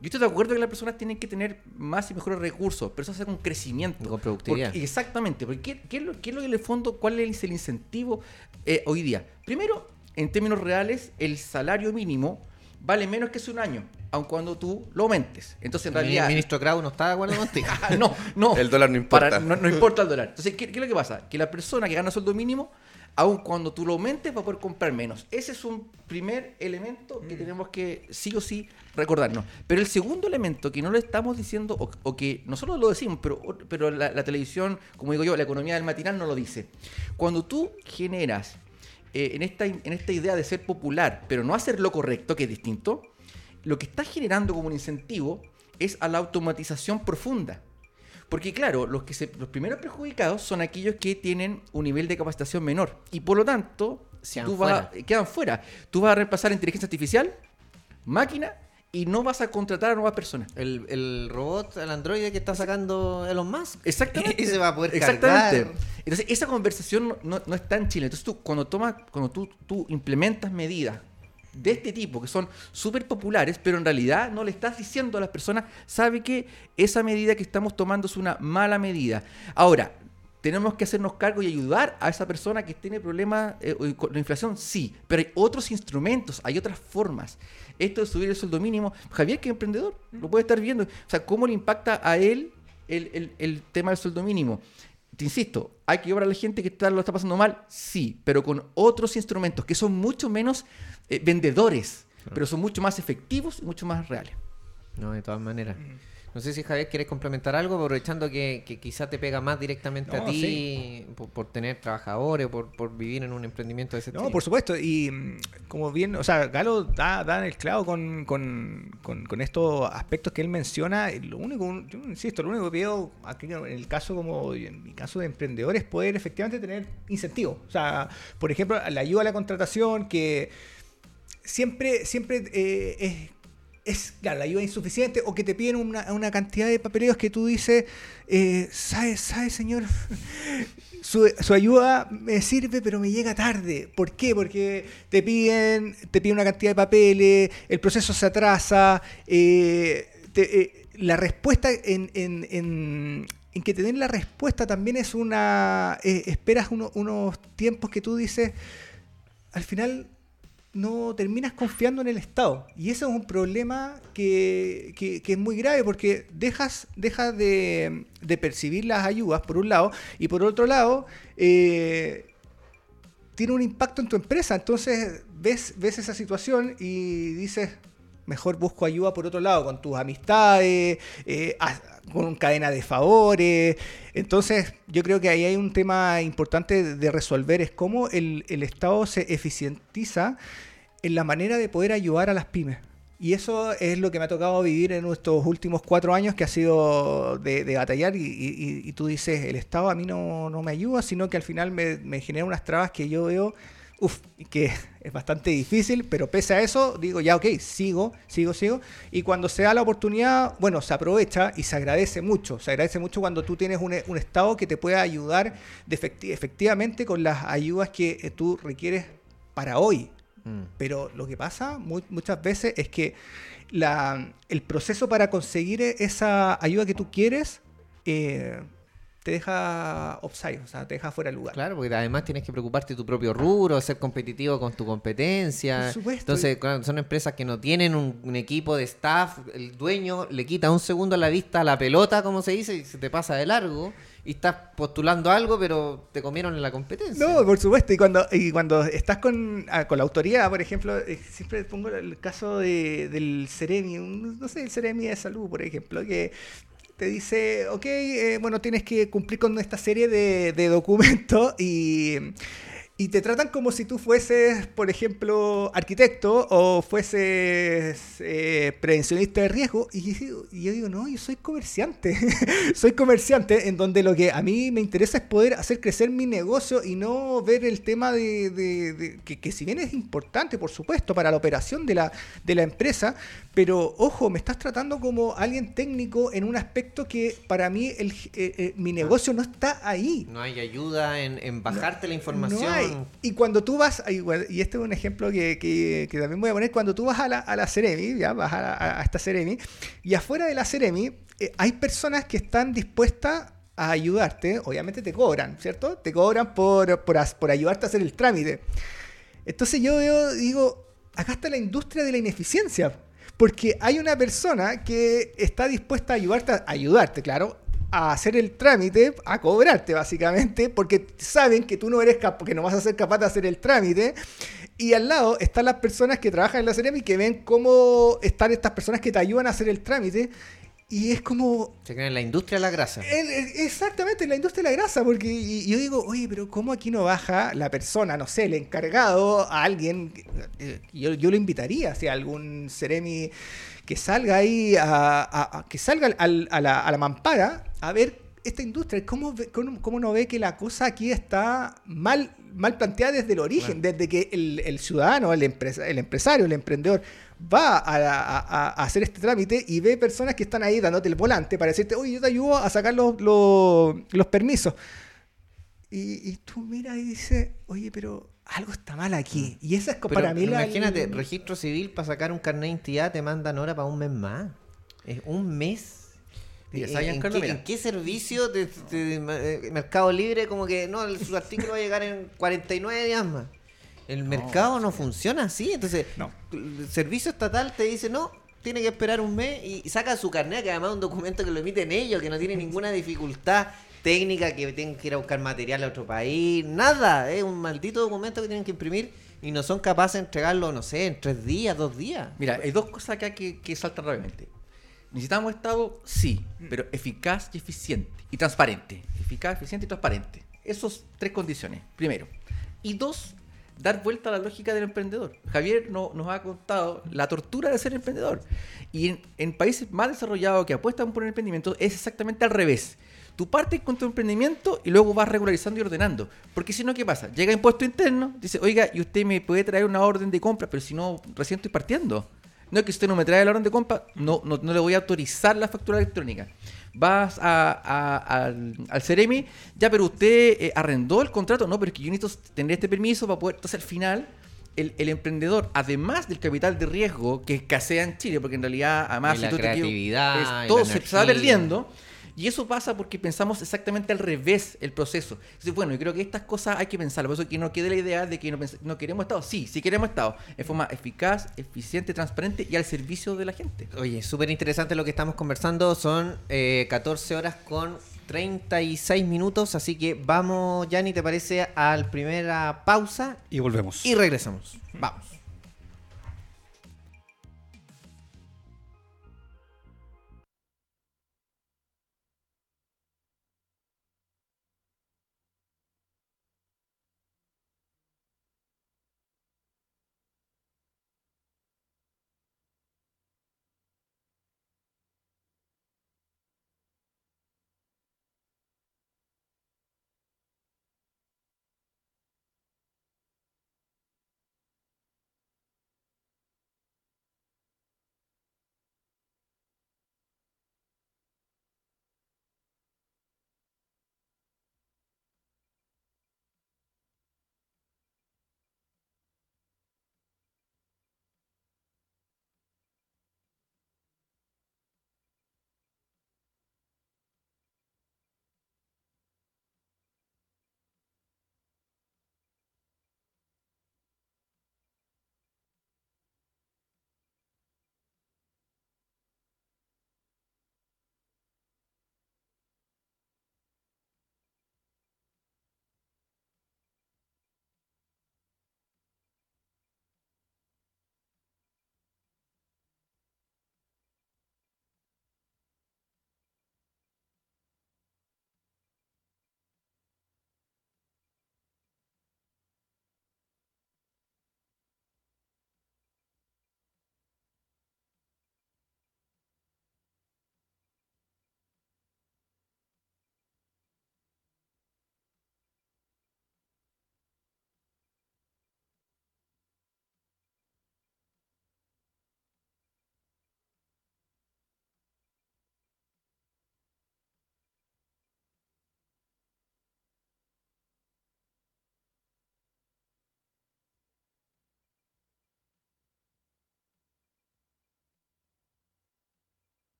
S4: Yo estoy de acuerdo que las personas tienen que tener más y mejores recursos, pero eso hace con crecimiento.
S1: Con productividad.
S4: Porque- exactamente. Porque ¿qué, qué es lo, qué es lo que en el fondo, cuál es el incentivo eh, hoy día? Primero, en términos reales, el salario mínimo vale menos que hace un año, aun cuando tú lo aumentes. Entonces, en
S1: El
S4: realidad...
S1: ministro Krau no está de acuerdo contigo.
S4: Ah, no, no.
S5: El dólar no importa.
S4: Para- no, no importa el dólar. Entonces, ¿qué, qué es lo que pasa? Que la persona que gana sueldo mínimo, aun cuando tú lo aumentes, va a poder comprar menos. Ese es un primer elemento que tenemos que sí o sí recordarnos. Pero el segundo elemento que no lo estamos diciendo, o, o que nosotros lo decimos, pero, pero la, la televisión, como digo yo, la economía del matinal no lo dice. Cuando tú generas eh, en, esta, en esta idea de ser popular, pero no hacer lo correcto, que es distinto, lo que estás generando como un incentivo es a la automatización profunda. Porque claro, los, que se- los primeros perjudicados son aquellos que tienen un nivel de capacitación menor. Y por lo tanto, si
S1: Quedan
S4: tú vas,
S1: fuera.
S4: quedan fuera. Tú vas a reemplazar inteligencia artificial, máquina, y no vas a contratar a nuevas personas.
S1: El, el robot, el androide que está sacando Elon Musk.
S4: Exactamente.
S1: Y se va a poder
S4: Exactamente.
S1: cargar.
S4: Entonces, esa conversación no, no- no está en Chile. Entonces, tú, cuando tomas, cuando tú, tú implementas medidas de este tipo, que son súper populares, pero en realidad no le estás diciendo a las personas, sabe que esa medida que estamos tomando es una mala medida. Ahora, tenemos que hacernos cargo y ayudar a esa persona que tiene problemas eh, con la inflación, sí, pero hay otros instrumentos, hay otras formas. Esto de subir el sueldo mínimo, Javier, que es emprendedor, lo puede estar viendo. O sea, ¿cómo le impacta a él el, el- el tema del sueldo mínimo? Te insisto, ¿hay que ayudar a la gente que está, lo está pasando mal? Sí, pero con otros instrumentos que son mucho menos eh, vendedores, pero son mucho más efectivos y mucho más reales.
S1: No, de todas maneras. No sé si Javier quieres complementar algo, aprovechando que, que quizá te pega más directamente a
S3: No,
S1: ti
S3: sí.
S1: por, por tener trabajadores o por, por vivir en un emprendimiento de ese
S3: No,
S1: tipo.
S3: por supuesto. Y mm, como bien, o sea, Galo da, da en el clavo con, con, con- con estos aspectos que él menciona. Lo único, yo insisto, lo único que pido aquí en el caso como en mi caso de emprendedores es poder efectivamente tener incentivos. O sea, por ejemplo, la ayuda a la contratación que siempre, siempre eh, es, es, claro, la ayuda insuficiente o que te piden una, una cantidad de papeleos que tú dices, eh, ¿sabe, señor? Su, su ayuda me sirve, pero me llega tarde. ¿Por qué? Porque te piden, te piden una cantidad de papeles, el proceso se atrasa, eh, eh, la respuesta en, en- en- que te den la respuesta también es una... eh, esperas uno- unos tiempos que tú dices, al final no terminas confiando en el Estado. Y ese es un problema que, que- es muy grave porque dejas, de, percibir las ayudas, por un lado, y por otro lado, eh, tiene un impacto en tu empresa. Entonces ves, ves esa situación y dices, mejor busco ayuda por otro lado, con tus amistades, eh, con cadena de favores. Entonces yo creo que ahí hay un tema importante de resolver, es cómo el, el Estado se eficientiza en la manera de poder ayudar a las pymes. Y eso es lo que me ha tocado vivir en estos últimos cuatro años, que ha sido de, batallar. Y, y- y tú dices, el Estado a mí no, no me ayuda, sino que al final me, me genera unas trabas que yo veo, uff, que es bastante difícil, pero pese a eso, digo, ya, ok, sigo, sigo, sigo. Y cuando se da la oportunidad, bueno, se aprovecha y se agradece mucho. Se agradece mucho cuando tú tienes un, un Estado que te pueda ayudar efectivamente con las ayudas que eh, tú requieres para hoy.
S1: Mm.
S3: Pero lo que pasa mu- muchas veces es que la, el proceso para conseguir e- esa ayuda que tú quieres eh, te deja offside, o sea, te deja fuera de lugar.
S1: Claro, porque además tienes que preocuparte de tu propio rubro, ser competitivo con tu competencia.
S3: Por supuesto.
S1: Entonces, claro, son empresas que no tienen un, un equipo de staff, el dueño le quita un segundo a la vista a la pelota, como se dice, y se te pasa de largo. Y estás postulando algo, pero te comieron en la competencia.
S3: No, por supuesto. Y cuando, y cuando estás con, ah, con la autoridad, por ejemplo, eh, siempre pongo el caso de, del Ceremi, no sé, el Ceremi de salud, por ejemplo, que te dice, ok, eh, bueno, tienes que cumplir con esta serie de documentos y, y te tratan como si tú fueses, por ejemplo, arquitecto o fueses eh, prevencionista de riesgo. Y yo, digo- no, yo soy comerciante. soy comerciante en donde lo que a mí me interesa es poder hacer crecer mi negocio y no ver el tema de, de- de- que, que si bien es importante, por supuesto, para la operación de la, de la empresa, pero ojo, me estás tratando como alguien técnico en un aspecto que para mí el, eh, eh, mi negocio no está ahí.
S1: No hay ayuda en, en bajarte la información.
S3: No hay. Y cuando tú vas, y este es un ejemplo que, que- que también voy a poner, cuando tú vas a la, a la Ceremi, ya vas a, esta Ceremi, y afuera de la Ceremi eh, hay personas que están dispuestas a ayudarte, obviamente te cobran, ¿cierto? Te cobran por, por, por ayudarte a hacer el trámite. Entonces yo veo, digo, acá está la industria de la ineficiencia. Porque hay una persona que está dispuesta a ayudarte, a ayudarte, claro, a hacer el trámite, a cobrarte básicamente, porque saben que tú no eres capaz, que no vas a ser capaz de hacer el trámite. Y al lado están las personas que trabajan en la Ceremi que ven cómo están estas personas que te ayudan a hacer el trámite. Y es como,
S1: Se creen en la industria de la grasa.
S3: el- el- exactamente, en la industria de la grasa, porque y- y yo digo, oye, pero ¿cómo aquí no baja la persona, no sé, el encargado, a alguien? eh, Yo, yo lo invitaría, si algún Ceremi que salga ahí, a, a- a- que salga al- a, la, a la mampara a ver esta industria, ¿cómo, ve- cómo, cómo no ve que la cosa aquí está mal, mal planteada desde el origen, desde que el, el ciudadano, el, empresa- el empresario, el emprendedor va a, a- a- a hacer este trámite y ve personas que están ahí dándote el volante para decirte, oye, yo te ayudo a sacar los, los, los permisos. Y, y tú miras y dices, oye, pero algo está mal aquí. Y esa es
S1: Pero
S3: para mí la...
S1: imagínate, registro civil para sacar un carnet de identidad te mandan hora para un mes más. Es un mes.
S4: Mira,
S1: ¿En, qué,
S4: Mira.
S1: en qué servicio de, de- de Mercado Libre como que no, el- su artículo va a llegar en 49 días más? El mercado no funciona así, entonces
S3: No.
S1: el servicio estatal te dice no, tiene que esperar un mes y saca su carnet, que además es un documento que lo emiten ellos, que no tiene ninguna dificultad técnica, que tienen que ir a buscar material a otro país, nada, es un maldito documento que tienen que imprimir y no son capaces de entregarlo, no sé, en tres días, dos días.
S4: Mira, hay dos cosas acá que, que saltan rápidamente. Necesitamos Estado, sí, pero eficaz y eficiente. Y transparente. Eficaz, eficiente y transparente. Esas tres condiciones, primero. Y dos, dar vuelta a la lógica del emprendedor. Javier no- nos ha contado la tortura de ser emprendedor. Y en, en países más desarrollados que apuestan por el emprendimiento es exactamente al revés. Tú partes con tu emprendimiento y luego vas regularizando y ordenando. Porque si no, ¿qué pasa? Llega impuesto interno, dice, oiga, y usted me puede traer una orden de compra, pero si no, recién estoy partiendo. No es que usted no me trae la orden de compra, no, no, no le voy a autorizar la factura electrónica. Vas a, a- al, al Ceremi, ya, pero usted eh, arrendó el contrato. No, pero es que yo necesito tener este permiso para poder. Entonces, al final, el, el emprendedor, además del capital de riesgo que escasea en Chile, porque en realidad, además,
S1: Y la
S4: si tú te equivo-
S1: creatividad,
S4: es-
S1: y
S4: todo
S1: la
S4: se está perdiendo. Y eso pasa porque pensamos exactamente al revés el proceso. Entonces, bueno, yo creo que estas cosas hay que pensarlo. Por eso que no quede la idea de que no, no queremos Estado. Sí, sí queremos Estado. En forma eficaz, eficiente, transparente y al servicio de la gente.
S1: Oye, súper interesante lo que estamos conversando. Son eh, 14 horas con 36 minutos. Así que vamos, Yanni, ¿te parece? Al primera pausa
S2: Y volvemos.
S1: y regresamos. Vamos.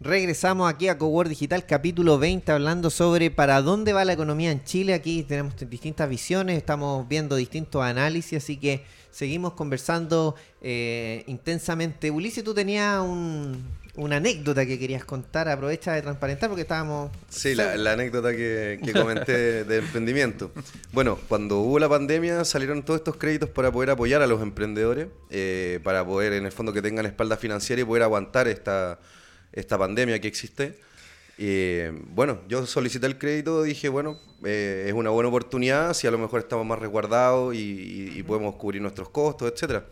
S1: Regresamos aquí a Cowork Digital, capítulo 20, hablando sobre para dónde va la economía en Chile. Aquí tenemos distintas visiones, estamos viendo distintos análisis, así que seguimos conversando eh, intensamente. Ulises, tú tenías un- una anécdota que querías contar, aprovecha de transparentar porque estábamos...
S5: Sí, la, la anécdota que, que comenté de emprendimiento. Bueno, cuando hubo la pandemia salieron todos estos créditos para poder apoyar a los emprendedores, eh, para poder en el fondo que tengan espalda financiera y poder aguantar esta, esta pandemia que existe. Bueno, yo solicité el crédito, dije, bueno, eh, es una buena oportunidad, si a lo mejor estamos más resguardados y, y- y podemos cubrir nuestros costos, etcétera.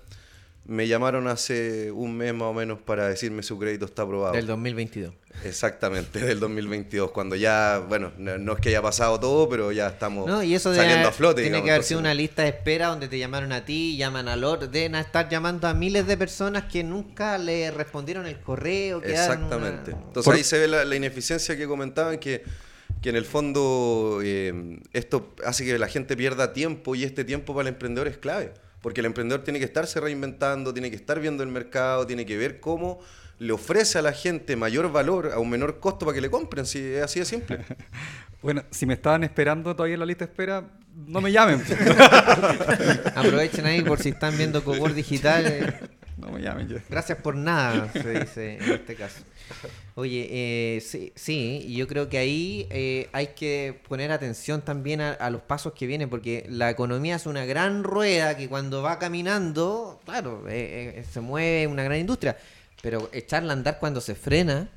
S5: Me llamaron hace un mes más o menos para decirme su crédito está aprobado.
S1: Del 2022.
S5: Exactamente, del 2022, cuando ya, bueno, no, no es que haya pasado todo, pero ya estamos
S1: No, y eso
S5: saliendo
S1: haber-
S5: a flote.
S1: tiene
S5: digamos,
S1: que haber sido una lista de espera donde te llamaron a ti, llaman al otro, deben estar llamando a miles de personas que nunca le respondieron el correo.
S5: Exactamente.
S1: una-
S5: Entonces
S2: Por-
S5: ahí se ve la, la ineficiencia que comentaban, que, que en el fondo eh, esto hace que la gente pierda tiempo y este tiempo para el emprendedor es clave. Porque el emprendedor tiene que estarse reinventando, tiene que estar viendo el mercado, tiene que ver cómo le ofrece a la gente mayor valor a un menor costo para que le compren, si es así de simple.
S2: Bueno, si me estaban esperando todavía en la lista de espera, no me llamen.
S1: Aprovechen ahí por si están viendo Cobor Digital.
S2: No me llamen ya.
S1: Gracias por nada, se dice en este caso. Oye, eh, sí, sí, y yo creo que ahí eh, hay que poner atención también a, a los pasos que vienen, porque la economía es una gran rueda que cuando va caminando, claro, eh, eh, se mueve una gran industria, pero echarla a andar cuando se frena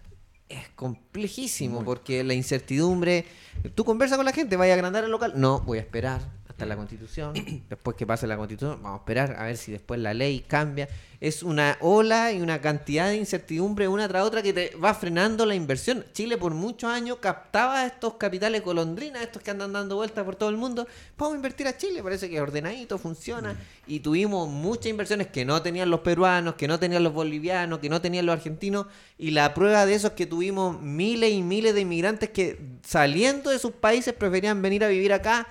S1: es complejísimo, porque la incertidumbre, tú conversas con la gente, vaya a agrandar el local, no, voy a esperar hasta la constitución, después que pase la constitución, vamos a esperar a ver si después la ley cambia. Es una ola y una cantidad de incertidumbre una tras otra que te va frenando la inversión. Chile por muchos años captaba estos capitales golondrinas, estos que andan dando vueltas por todo el mundo. Vamos a invertir a Chile, parece que es ordenadito, funciona. Y tuvimos muchas inversiones que no tenían los peruanos, que no tenían los bolivianos, que no tenían los argentinos. Y la prueba de eso es que tuvimos miles y miles de inmigrantes que saliendo de sus países preferían venir a vivir acá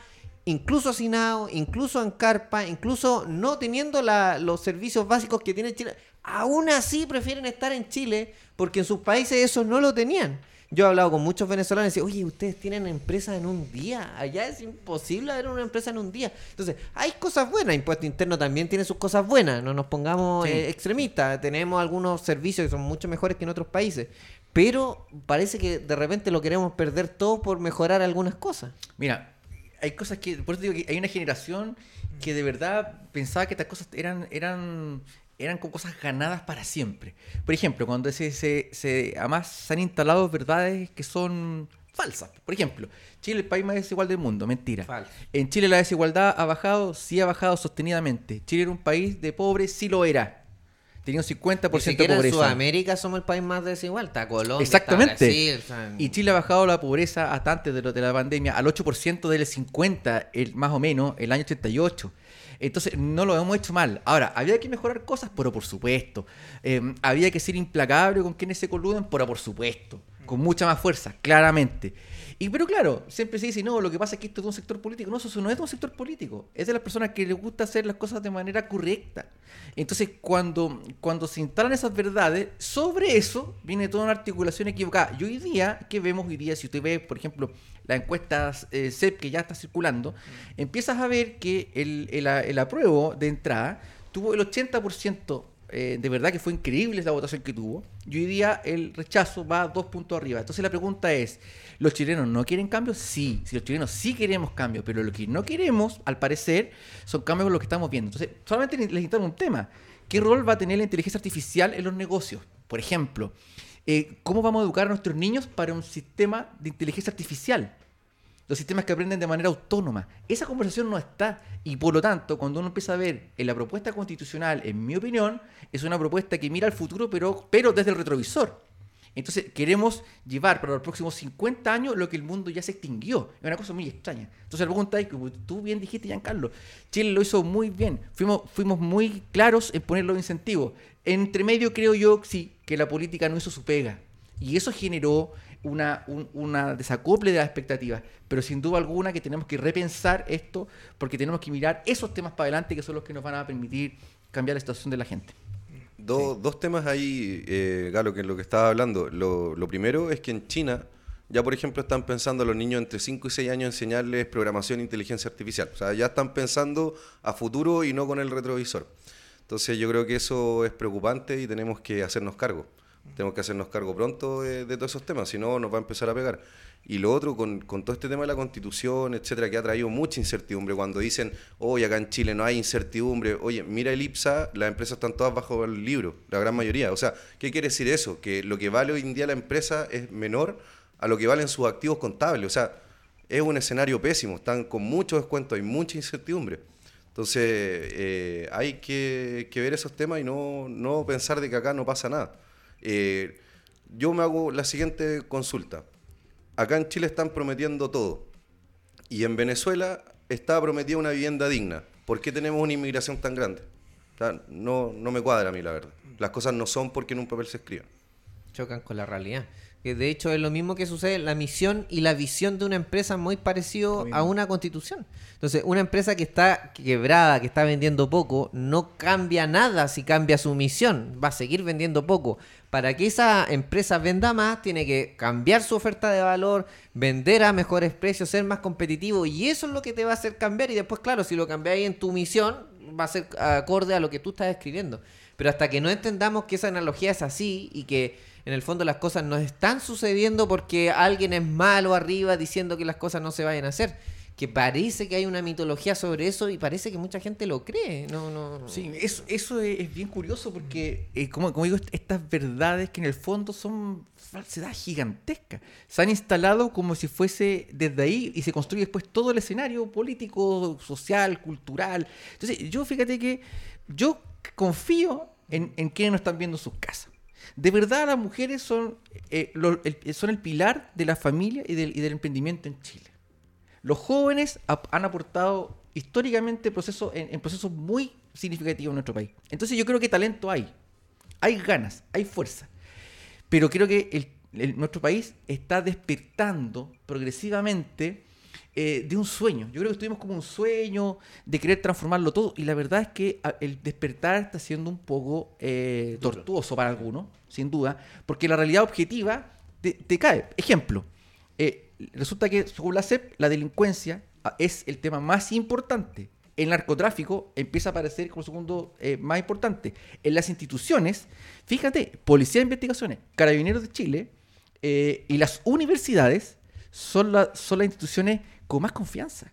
S1: incluso hacinados, incluso en carpa, incluso no teniendo la- los servicios básicos que tiene Chile, aún así prefieren estar en Chile porque en sus países eso no lo tenían. Yo he hablado con muchos venezolanos y decía, oye, ustedes tienen empresas en un día, allá es imposible haber una empresa en un día. Entonces, hay cosas buenas, Impuesto Interno también tiene sus cosas buenas, no nos pongamos
S4: Sí.
S1: eh, extremistas, tenemos algunos servicios que son mucho mejores que en otros países, pero parece que de repente lo queremos perder todo por mejorar algunas cosas.
S4: Mira, hay cosas que, por eso digo que hay una generación que de verdad pensaba que estas cosas eran, eran, eran como cosas ganadas para siempre. Por ejemplo, cuando se, se, se- además se han instalado verdades que son falsas. Por ejemplo, Chile es el país más desigual del mundo, mentira.
S1: Falso.
S4: En Chile la desigualdad ha bajado, sí ha bajado sostenidamente. Chile era un país de pobres, sí lo era. Tenía un 50%
S1: Ni
S4: de
S1: siquiera en
S4: pobreza.
S1: Sudamérica somos el país más desigual. Está Colombia.
S4: Exactamente.
S1: está Brasil,
S4: Y Chile ha bajado la pobreza hasta antes de, lo, de la pandemia al 8% del 50, el, más o menos, el año 88. Entonces, no lo hemos hecho mal. Ahora, ¿había que mejorar cosas? Pero por supuesto. Eh, ¿Había que ser implacable con quienes se coluden? Pero por supuesto. Con mucha más fuerza, claramente. Y pero claro, siempre se dice, no, lo que pasa es que esto es de un sector político. No, eso no es de un sector político. Es de las personas que les gusta hacer las cosas de manera correcta. Entonces, cuando, cuando se instalan esas verdades, sobre eso viene toda una articulación equivocada. Y hoy día, ¿qué vemos hoy día? Si usted ve, por ejemplo, las encuestas eh, CEP que ya está circulando, empiezas a ver que el, el, el apruebo de entrada tuvo el 80%, eh, de verdad que fue increíble la votación que tuvo, y hoy día el rechazo va dos puntos arriba. Entonces la pregunta es, ¿los chilenos no quieren cambios? Sí, si los chilenos sí queremos cambios, pero lo que no queremos, al parecer, son cambios con lo que estamos viendo. Entonces, solamente necesitamos un tema. ¿Qué rol va a tener la inteligencia artificial en los negocios? Por ejemplo, eh, ¿cómo vamos a educar a nuestros niños para un sistema de inteligencia artificial? Los sistemas que aprenden de manera autónoma. Esa conversación no está. Y por lo tanto, cuando uno empieza a ver en la propuesta constitucional, en mi opinión, es una propuesta que mira al futuro, pero, pero desde el retrovisor. Entonces, queremos llevar para los próximos 50 años lo que el mundo ya se extinguió. Es una cosa muy extraña. Entonces, la pregunta es, como tú bien dijiste, Giancarlo, Chile lo hizo muy bien. Fuimos, fuimos muy claros en poner los incentivos. Entre medio, creo yo, sí, que la política no hizo su pega. Y eso generó una, un, una desacople de las expectativas. Pero sin duda alguna que tenemos que repensar esto porque tenemos que mirar esos temas para adelante que son los que nos van a permitir cambiar la situación de la gente.
S5: Do- Dos temas ahí, eh, Galo, que es lo que estaba hablando. Lo, lo primero es que en China ya, por ejemplo, están pensando a los niños entre 5 y 6 años enseñarles programación e inteligencia artificial. O sea, ya están pensando a futuro y no con el retrovisor. Entonces yo creo que eso es preocupante y tenemos que hacernos cargo. Tenemos que hacernos cargo pronto de, de todos esos temas, si no nos va a empezar a pegar. Y lo otro, con, con todo este tema de la constitución, etcétera, que ha traído mucha incertidumbre. Cuando dicen, oye, acá en Chile no hay incertidumbre, oye, mira el IPSA, las empresas están todas bajo el libro, la gran mayoría. O sea, ¿qué quiere decir eso? Que lo que vale hoy en día la empresa es menor a lo que valen sus activos contables. O sea, es un escenario pésimo, están con mucho descuento, hay mucha incertidumbre. Entonces, eh, hay que, que ver esos temas y no, no pensar de que acá no pasa nada. Eh, yo me hago la siguiente consulta. Acá en Chile están prometiendo todo. Y en Venezuela está prometida una vivienda digna. ¿Por qué tenemos una inmigración tan grande? No, no me cuadra a mí, la verdad. Las cosas no son porque en un papel se escriben.
S1: chocan con la realidad. Que de hecho es lo mismo que sucede, la misión y la visión de una empresa muy parecido a una constitución. Entonces, una empresa que está quebrada, que está vendiendo poco, no cambia nada si cambia su misión, va a seguir vendiendo poco. Para que esa empresa venda más, tiene que cambiar su oferta de valor, vender a mejores precios, ser más competitivo, y eso es lo que te va a hacer cambiar. Y después, claro, si lo cambiáis en tu misión, va a ser acorde a lo que tú estás escribiendo. Pero hasta que no entendamos que esa analogía es así y que en el fondo las cosas no están sucediendo porque alguien es malo arriba diciendo que las cosas no se vayan a hacer. Que parece que hay una mitología sobre eso y parece que mucha gente lo cree. No, no.
S4: Sí, eso, eso es, bien curioso porque, eh, como, como digo, est- estas verdades que en el fondo son falsedades gigantescas. Se han instalado como si fuese desde ahí y se construye después todo el escenario político, social, cultural. Entonces, yo fíjate que yo confío en, en quienes nos están viendo en sus casas. De verdad, las mujeres son, eh, el, pilar de la familia y del, emprendimiento en Chile. Los jóvenes han aportado históricamente procesos, en, procesos muy significativos en nuestro país. Entonces yo creo que talento hay. Hay ganas, hay fuerza. Pero creo que nuestro país está despertando progresivamente eh, de un sueño. Yo creo que estuvimos como un sueño de querer transformarlo todo. Y la verdad es que el despertar está siendo un poco eh, tortuoso para algunos, sin duda, porque la realidad objetiva te, te cae. Ejemplo, eh, resulta que según la CEP, la delincuencia ah, es el tema más importante. El narcotráfico empieza a aparecer como segundo más importante. En las instituciones, fíjate, Policía de Investigaciones, Carabineros de Chile y las universidades son, la- son las instituciones con más confianza.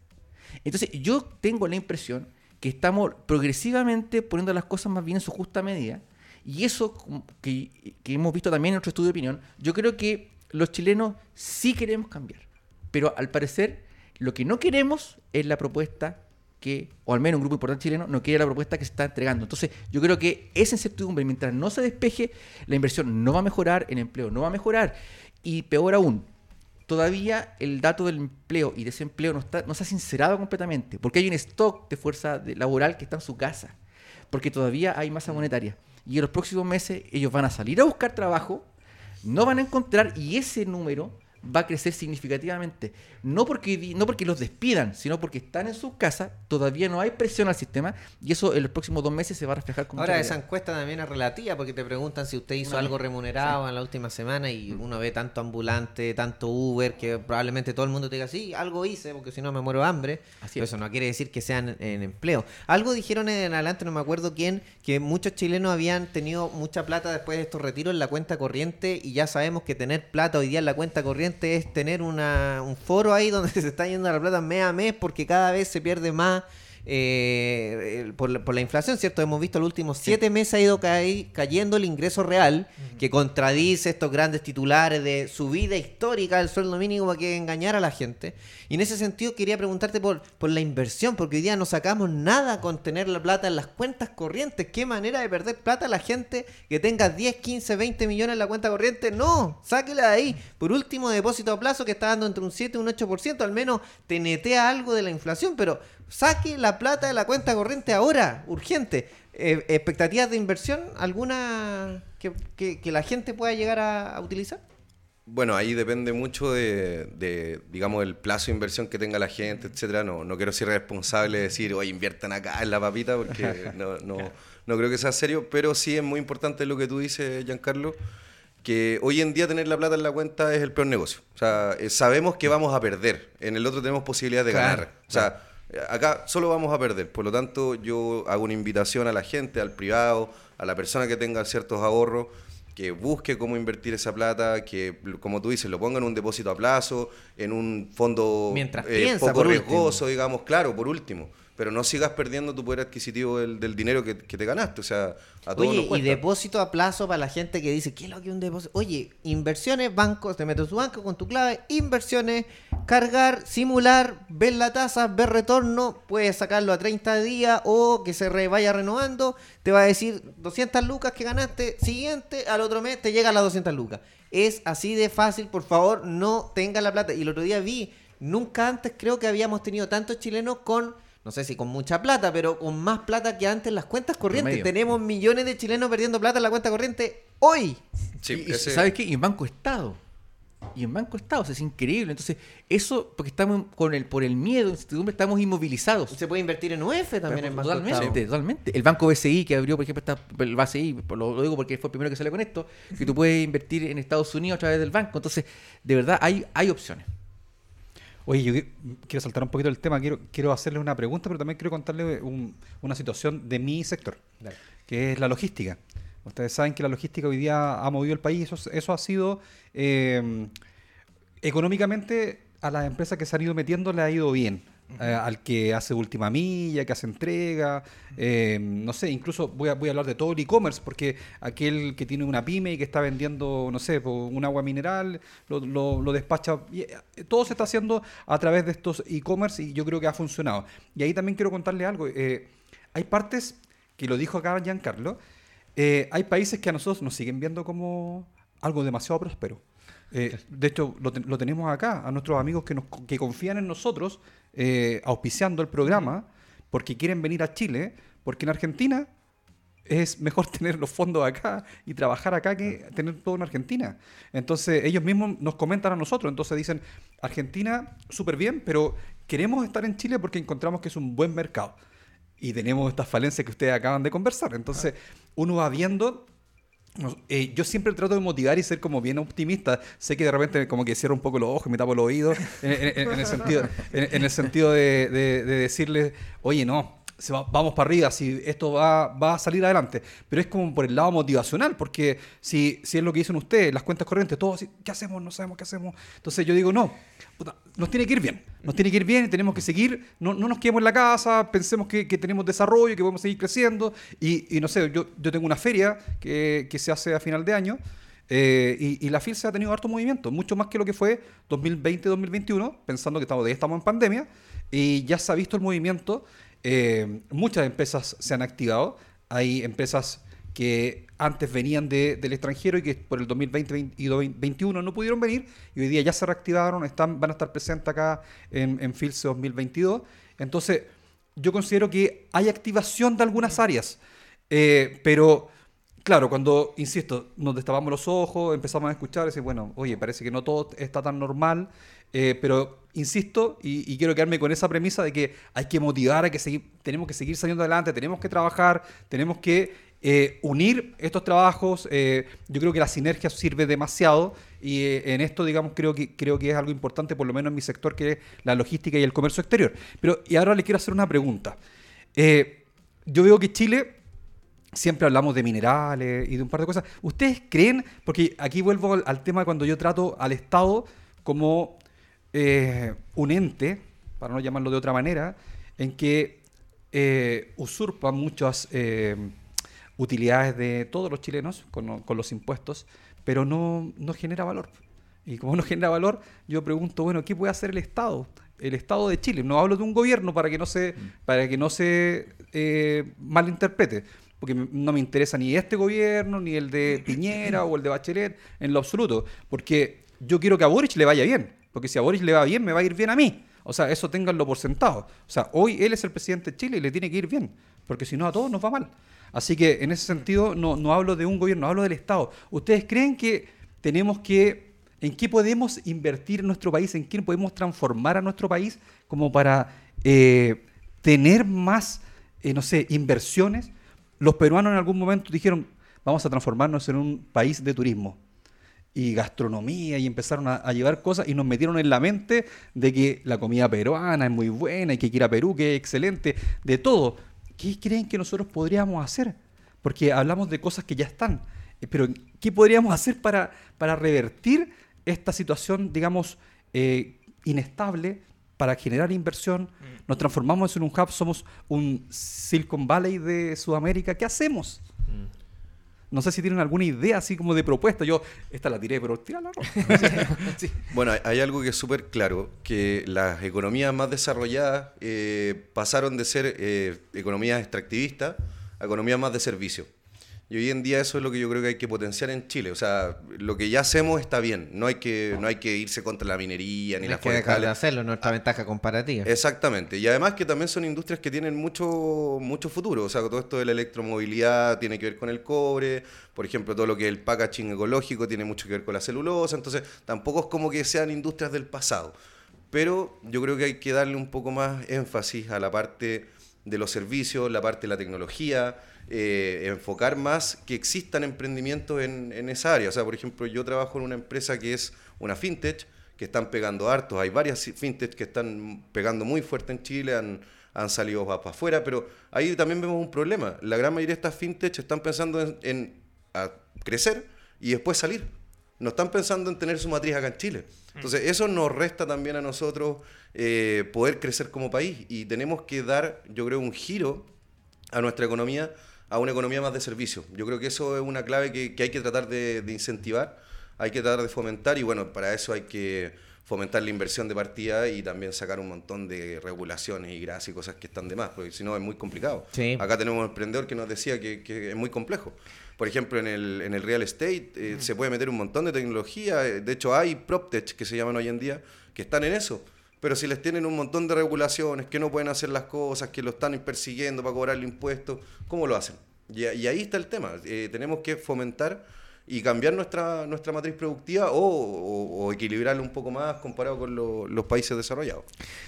S4: Entonces, yo tengo la impresión que estamos progresivamente poniendo las cosas más bien en su justa medida. Y eso que, que hemos visto también en nuestro estudio de opinión, yo creo que los chilenos sí queremos cambiar. Pero al parecer, lo que no queremos es la propuesta que, o al menos un grupo importante chileno, no quiere la propuesta que se está entregando. Entonces, yo creo que esa incertidumbre, mientras no se despeje, la inversión no va a mejorar, el empleo no va a mejorar. Y peor aún, todavía el dato del empleo y desempleo no, está, no se ha sincerado completamente, porque hay un stock de fuerza laboral que está en su casa, porque todavía hay masa monetaria. Y en los próximos meses ellos van a salir a buscar trabajo, no van a encontrar y ese número va a crecer significativamente. No porque, no porque los despidan, sino porque están en sus casas, todavía no hay presión al sistema y eso en los próximos dos meses se va a reflejar mucha
S1: Ahora esa encuesta también es relativa porque te preguntan si usted hizo algo remunerado en la última semana y uno ve tanto ambulante, tanto Uber, que probablemente todo el mundo te diga, sí, algo hice porque si no me muero de hambre.
S4: Así
S1: Pero
S4: es.
S1: eso no quiere decir que sean en empleo. Algo dijeron en adelante, no me acuerdo quién, que muchos chilenos habían tenido mucha plata después de estos retiros en la cuenta corriente y ya sabemos que tener plata hoy día en la cuenta corriente es tener una, un foro ahí donde se está yendo la plata mes a mes porque cada vez se pierde más eh, por, la, por la inflación, ¿cierto? Hemos visto los últimos siete meses ha ido cayendo el ingreso real, que contradice estos grandes titulares de subida histórica del sueldo mínimo para que engañar a la gente. Y en ese sentido quería preguntarte por, por la inversión, porque hoy día no sacamos nada con tener la plata en las cuentas corrientes. ¿Qué manera de perder plata a la gente que tenga 10, 15, 20 millones en la cuenta corriente? No, sáquela de ahí. Por último, depósito a plazo que está dando entre un 7 y un 8%, al menos te netea algo de la inflación, pero saque la plata de la cuenta corriente ahora, urgente. Eh, ¿Expectativas de inversión? ¿Alguna que, que- que la gente pueda llegar a, a utilizar?
S5: Bueno, ahí depende mucho de, de, digamos, el plazo de inversión que tenga la gente, etcétera. No, no quiero ser responsable de decir, oye, inviertan acá en la papita, porque no, no, no creo que sea serio, pero sí es muy importante lo que tú dices, Giancarlo, que hoy en día tener la plata en la cuenta es el peor negocio. O sea, eh, sabemos que vamos a perder, en el otro tenemos posibilidad de
S1: Claro,
S5: ganar. O sea, acá solo vamos a perder. Por lo tanto, yo hago una invitación a la gente, al privado, a la persona que tenga ciertos ahorros, que busque cómo invertir esa plata, que, como tú dices, lo ponga en un depósito a plazo, en un fondo
S1: Mientras
S5: eh,
S1: piensa,
S5: poco
S1: último.
S5: riesgoso, digamos, claro, por último. Pero no sigas perdiendo tu poder adquisitivo del, del dinero que, que te ganaste. O sea, a todos
S1: Oye,
S5: nos
S1: y depósito a plazo para la gente que dice, ¿qué es lo que es un depósito? Oye, inversiones, bancos, te metes tu banco con tu clave, inversiones, cargar, simular, ver la tasa, ver retorno, puedes sacarlo a 30 días o que se re- vaya renovando, te va a decir 200 lucas que ganaste, siguiente, al otro mes te llega a las 200 lucas. Es así de fácil, por favor, no tenga la plata. Y el otro día vi, nunca antes creo que habíamos tenido tantos chilenos con... No sé si con mucha plata, pero con más plata que antes en las cuentas corrientes.
S4: Promedio.
S1: Tenemos millones de chilenos perdiendo plata en la cuenta corriente hoy.
S5: Sí,
S4: y,
S5: ese-
S4: ¿Sabes qué? Y en Banco Estado. Y en Banco Estado, o sea, es increíble. Entonces, eso, porque estamos con el, por el miedo, incertidumbre, estamos inmovilizados.
S1: Se puede invertir en UF también en Banco
S4: totalmente,
S1: Estado.
S4: totalmente. El banco BCI que abrió, por ejemplo, está, el BCI, lo digo porque fue el primero que salió con esto, que tú puedes invertir en Estados Unidos a través del banco. Entonces, de verdad, hay, hay opciones.
S2: Oye, yo qui- quiero saltar un poquito del tema, quiero, quiero hacerle una pregunta, pero también quiero contarle un- una situación de mi sector, que es la logística. Ustedes saben que la logística hoy día ha movido el país, eso, eso ha sido eh, económicamente a las empresas que se han ido metiendo le ha ido bien. Eh, al que hace última milla, que hace entrega, eh, no sé, incluso voy a, hablar de todo el e-commerce, porque aquel que tiene una pyme y que está vendiendo, no sé, un agua mineral, lo, despacha, eh, todo se está haciendo a través de estos e-commerce y yo creo que ha funcionado. Y ahí también quiero contarle algo, hay partes, que lo dijo acá Giancarlo, hay países que a nosotros nos siguen viendo como algo demasiado próspero. Eh, de hecho, lo, ten- lo tenemos acá, a nuestros amigos que, nos, que confían en nosotros, eh, auspiciando el programa, porque quieren venir a Chile, porque en Argentina es mejor tener los fondos acá y trabajar acá que tener todo en Argentina. Entonces, ellos mismos nos comentan a nosotros, entonces dicen, Argentina, súper bien, pero queremos estar en Chile porque encontramos que es un buen mercado. Y tenemos estas falencias que ustedes acaban de conversar. Entonces, uno va viendo eh, yo siempre trato de motivar y ser como bien optimista. Sé que de repente como que cierro un poco los ojos me tapo los oídos en, en- en el sentido, en, en el sentido de, de- de decirles, oye, no, se va- vamos para arriba, si esto va, va a salir adelante. Pero es como por el lado motivacional, porque si, si es lo que dicen ustedes, las cuentas corrientes, todos así, ¿qué hacemos? No sabemos qué hacemos. Entonces yo digo, no, puta, nos tiene que ir bien. Nos tiene que ir bien tenemos que seguir, no, no nos quedemos en la casa, pensemos que, que tenemos desarrollo, que podemos seguir creciendo. Y, y no sé, yo, yo tengo una feria que, que se hace a final de año. eh, y, y la FIL se ha tenido harto movimiento, mucho más que lo que fue 2020-2021, pensando que estamos, de ahí estamos en pandemia, y ya se ha visto el movimiento. Eh, muchas empresas se han activado. Hay empresas que antes venían de- del extranjero y que por el 2020 y 2021 no pudieron venir y hoy día ya se reactivaron, están, van a estar presentes acá en, en FILSE 2022. Entonces, yo considero que hay activación de algunas áreas, eh, pero claro, cuando, insisto, nos destapamos los ojos, empezamos a escuchar, y decir, bueno, oye, parece que no todo está tan normal, eh, pero insisto, y, quiero quedarme con esa premisa de que hay que motivar, hay que seguir, tenemos que seguir saliendo adelante, tenemos que trabajar, tenemos que eh, unir estos trabajos. eh, yo creo que la sinergia sirve demasiado y en esto, digamos, creo que, creo que es algo importante, por lo menos en mi sector, que es la logística y el comercio exterior. Pero, y ahora le quiero hacer una pregunta. Yo veo que Chile siempre hablamos de minerales y de un par de cosas. ¿Ustedes creen, porque aquí vuelvo al tema cuando yo trato al Estado como eh, un ente, para no llamarlo de otra manera, en que eh, usurpa muchas eh, utilidades de todos los chilenos con, con los impuestos, pero no, no genera valor. Y como no genera valor, yo pregunto, bueno, ¿qué puede hacer el Estado? El Estado de Chile. No hablo de un gobierno para que no se, para que no se malinterprete. Porque no me interesa ni este gobierno, ni el de Piñera o el de Bachelet, en lo absoluto. Porque yo quiero que a Boric le vaya bien. Porque si a Boric le va bien, me va a ir bien a mí. O sea, eso ténganlo por sentado. O sea, hoy él es el presidente de Chile y le tiene que ir bien. Porque si no, a todos nos va mal. Así que en ese sentido, no, hablo de un gobierno, hablo del Estado. ¿Ustedes creen que tenemos que ¿En qué podemos invertir nuestro país? ¿En qué podemos transformar a nuestro país como para eh, tener más, eh, no sé, inversiones? Los peruanos en algún momento dijeron, vamos a transformarnos en un país de turismo y gastronomía y empezaron a, a llevar cosas y nos metieron en la mente de que la comida peruana es muy buena y que hay que ir a Perú, que es excelente, de todo. ¿Qué creen que nosotros podríamos hacer? Porque hablamos de cosas que ya están, eh, pero ¿qué podríamos hacer para, para revertir esta situación, digamos, eh, inestable para generar inversión, nos transformamos en un hub, somos un Silicon Valley de Sudamérica. ¿Qué hacemos? No sé si tienen alguna idea así como de propuesta. Yo, esta la tiré, pero tírala.
S5: Bueno, hay- hay algo que es súper claro, que las economías más desarrolladas eh, pasaron de ser eh, economías extractivistas a economías más de servicio. Y hoy en día eso es lo que yo creo que hay que potenciar en Chile. O sea, lo que ya hacemos está bien. No hay que, no hay que irse contra la minería ni
S1: No hay
S5: las
S1: que dejar de
S5: forestales.
S1: hacerlo, nuestra ventaja comparativa.
S5: Exactamente. Y además que también son industrias que tienen mucho, mucho futuro. O sea, todo esto de la electromovilidad tiene que ver con el cobre. Por ejemplo, todo lo que es el packaging ecológico tiene mucho que ver con la celulosa. Entonces, tampoco es como que sean industrias del pasado. Pero yo creo que hay que darle un poco más énfasis a la parte de los servicios, la parte de la tecnología, eh, enfocar más que existan emprendimientos en, en esa área. O sea, por ejemplo, yo trabajo en una empresa que es una fintech, que están pegando hartos. Hay varias fintech que están pegando muy fuerte en Chile, han, han salido para afuera, pero ahí también vemos un problema. La gran mayoría de estas fintech están pensando en, en a crecer y después salir. No están pensando en tener su matriz acá en Chile. Entonces, eso nos resta también a nosotros eh, poder crecer como país y tenemos que dar, yo creo, un giro a nuestra economía, a una economía más de servicio. Yo creo que eso es una clave que, que hay que tratar de, de incentivar, hay que tratar de fomentar y bueno, para eso hay que fomentar la inversión de partida y también sacar un montón de regulaciones y gracias y cosas que están de más, porque si no es muy complicado.
S1: Sí.
S5: Acá tenemos un emprendedor que nos decía que, que es muy complejo. Por ejemplo, en el, en el real estate eh, se puede meter un montón de tecnología. eh, De hecho, hay PropTech que se llaman hoy en día que están en eso. Pero si les tienen un montón de regulaciones, que no pueden hacer las cosas, que lo están persiguiendo para cobrarle impuestos, ¿cómo lo hacen? Y, ahí está el tema. Eh, tenemos que fomentar y cambiar nuestra, nuestra matriz productiva o, o- o equilibrarla un poco más comparado con lo- los países desarrollados.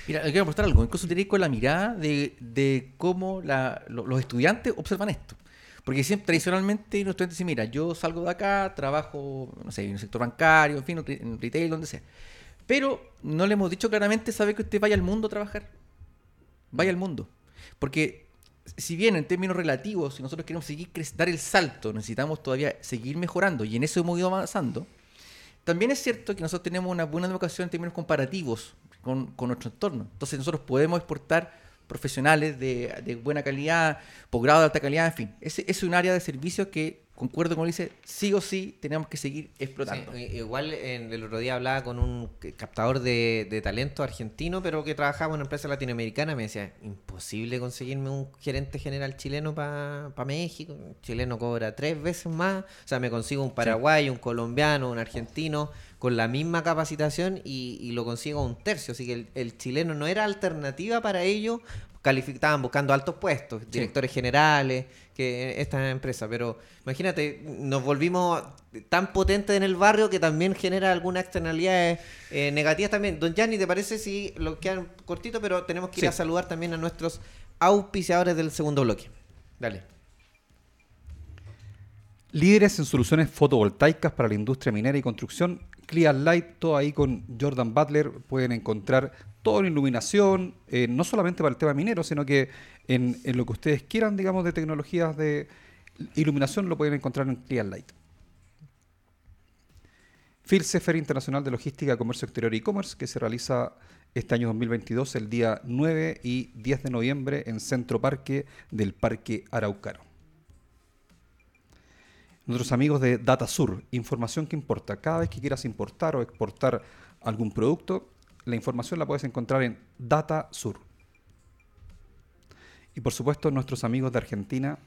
S4: Mira, quiero mostrar algo. Incluso ir con la mirada de, cómo los estudiantes observan esto. Porque siempre, tradicionalmente, los estudiantes dicen, mira, yo salgo de acá, trabajo, no sé, en el sector bancario, en fin, en retail, donde sea. Pero no le hemos dicho claramente, ¿sabe que usted vaya al mundo a trabajar? Vaya al mundo. Porque si bien en términos relativos, si nosotros queremos seguir dar el salto, necesitamos todavía seguir mejorando y en eso hemos ido avanzando, también es cierto que nosotros tenemos una buena educación en términos comparativos con, con nuestro entorno. Entonces nosotros podemos exportar profesionales de, de buena calidad, posgrado de alta calidad, en fin. Ese es un área de servicios que, concuerdo con dice, sí o sí tenemos que seguir explotando.
S1: Sí, igual en, el otro día hablaba con un captador de, de talento argentino, pero que trabajaba en una empresa latinoamericana. Me decía, imposible conseguirme un gerente general chileno para México. Un chileno cobra tres veces más. O sea, me consigo un paraguayo, un colombiano, un argentino con la misma capacitación y, y lo consigo a un tercio. Así que el, el chileno no era alternativa para ellos. Estaban buscando altos puestos, directores generales, que esta empresa. Pero imagínate, nos volvimos tan potentes en el barrio que también genera algunas externalidades eh, negativas también. Don Gianni, ¿te parece si lo quedan cortito? Pero tenemos que ir
S2: Sí.
S1: a saludar también a nuestros auspiciadores del segundo bloque. Dale.
S2: Líderes en soluciones fotovoltaicas para la industria minera y construcción. Clear Light, todo ahí con Jordan Butler. Pueden encontrar todo en iluminación, eh, no solamente para el tema minero, sino que en, lo que ustedes quieran, digamos, de tecnologías de iluminación, lo pueden encontrar en Clear Light. FIRSE, Feria Internacional de Logística, Comercio Exterior y E-Commerce, que se realiza este año 2022, el día 9 y 10 de noviembre en Centro Parque del Parque Araucano. Nuestros amigos de DataSur, información que importa. Cada vez que quieras importar o exportar algún producto, la información la puedes encontrar en DataSur. Y por supuesto, nuestros amigos de Argentina,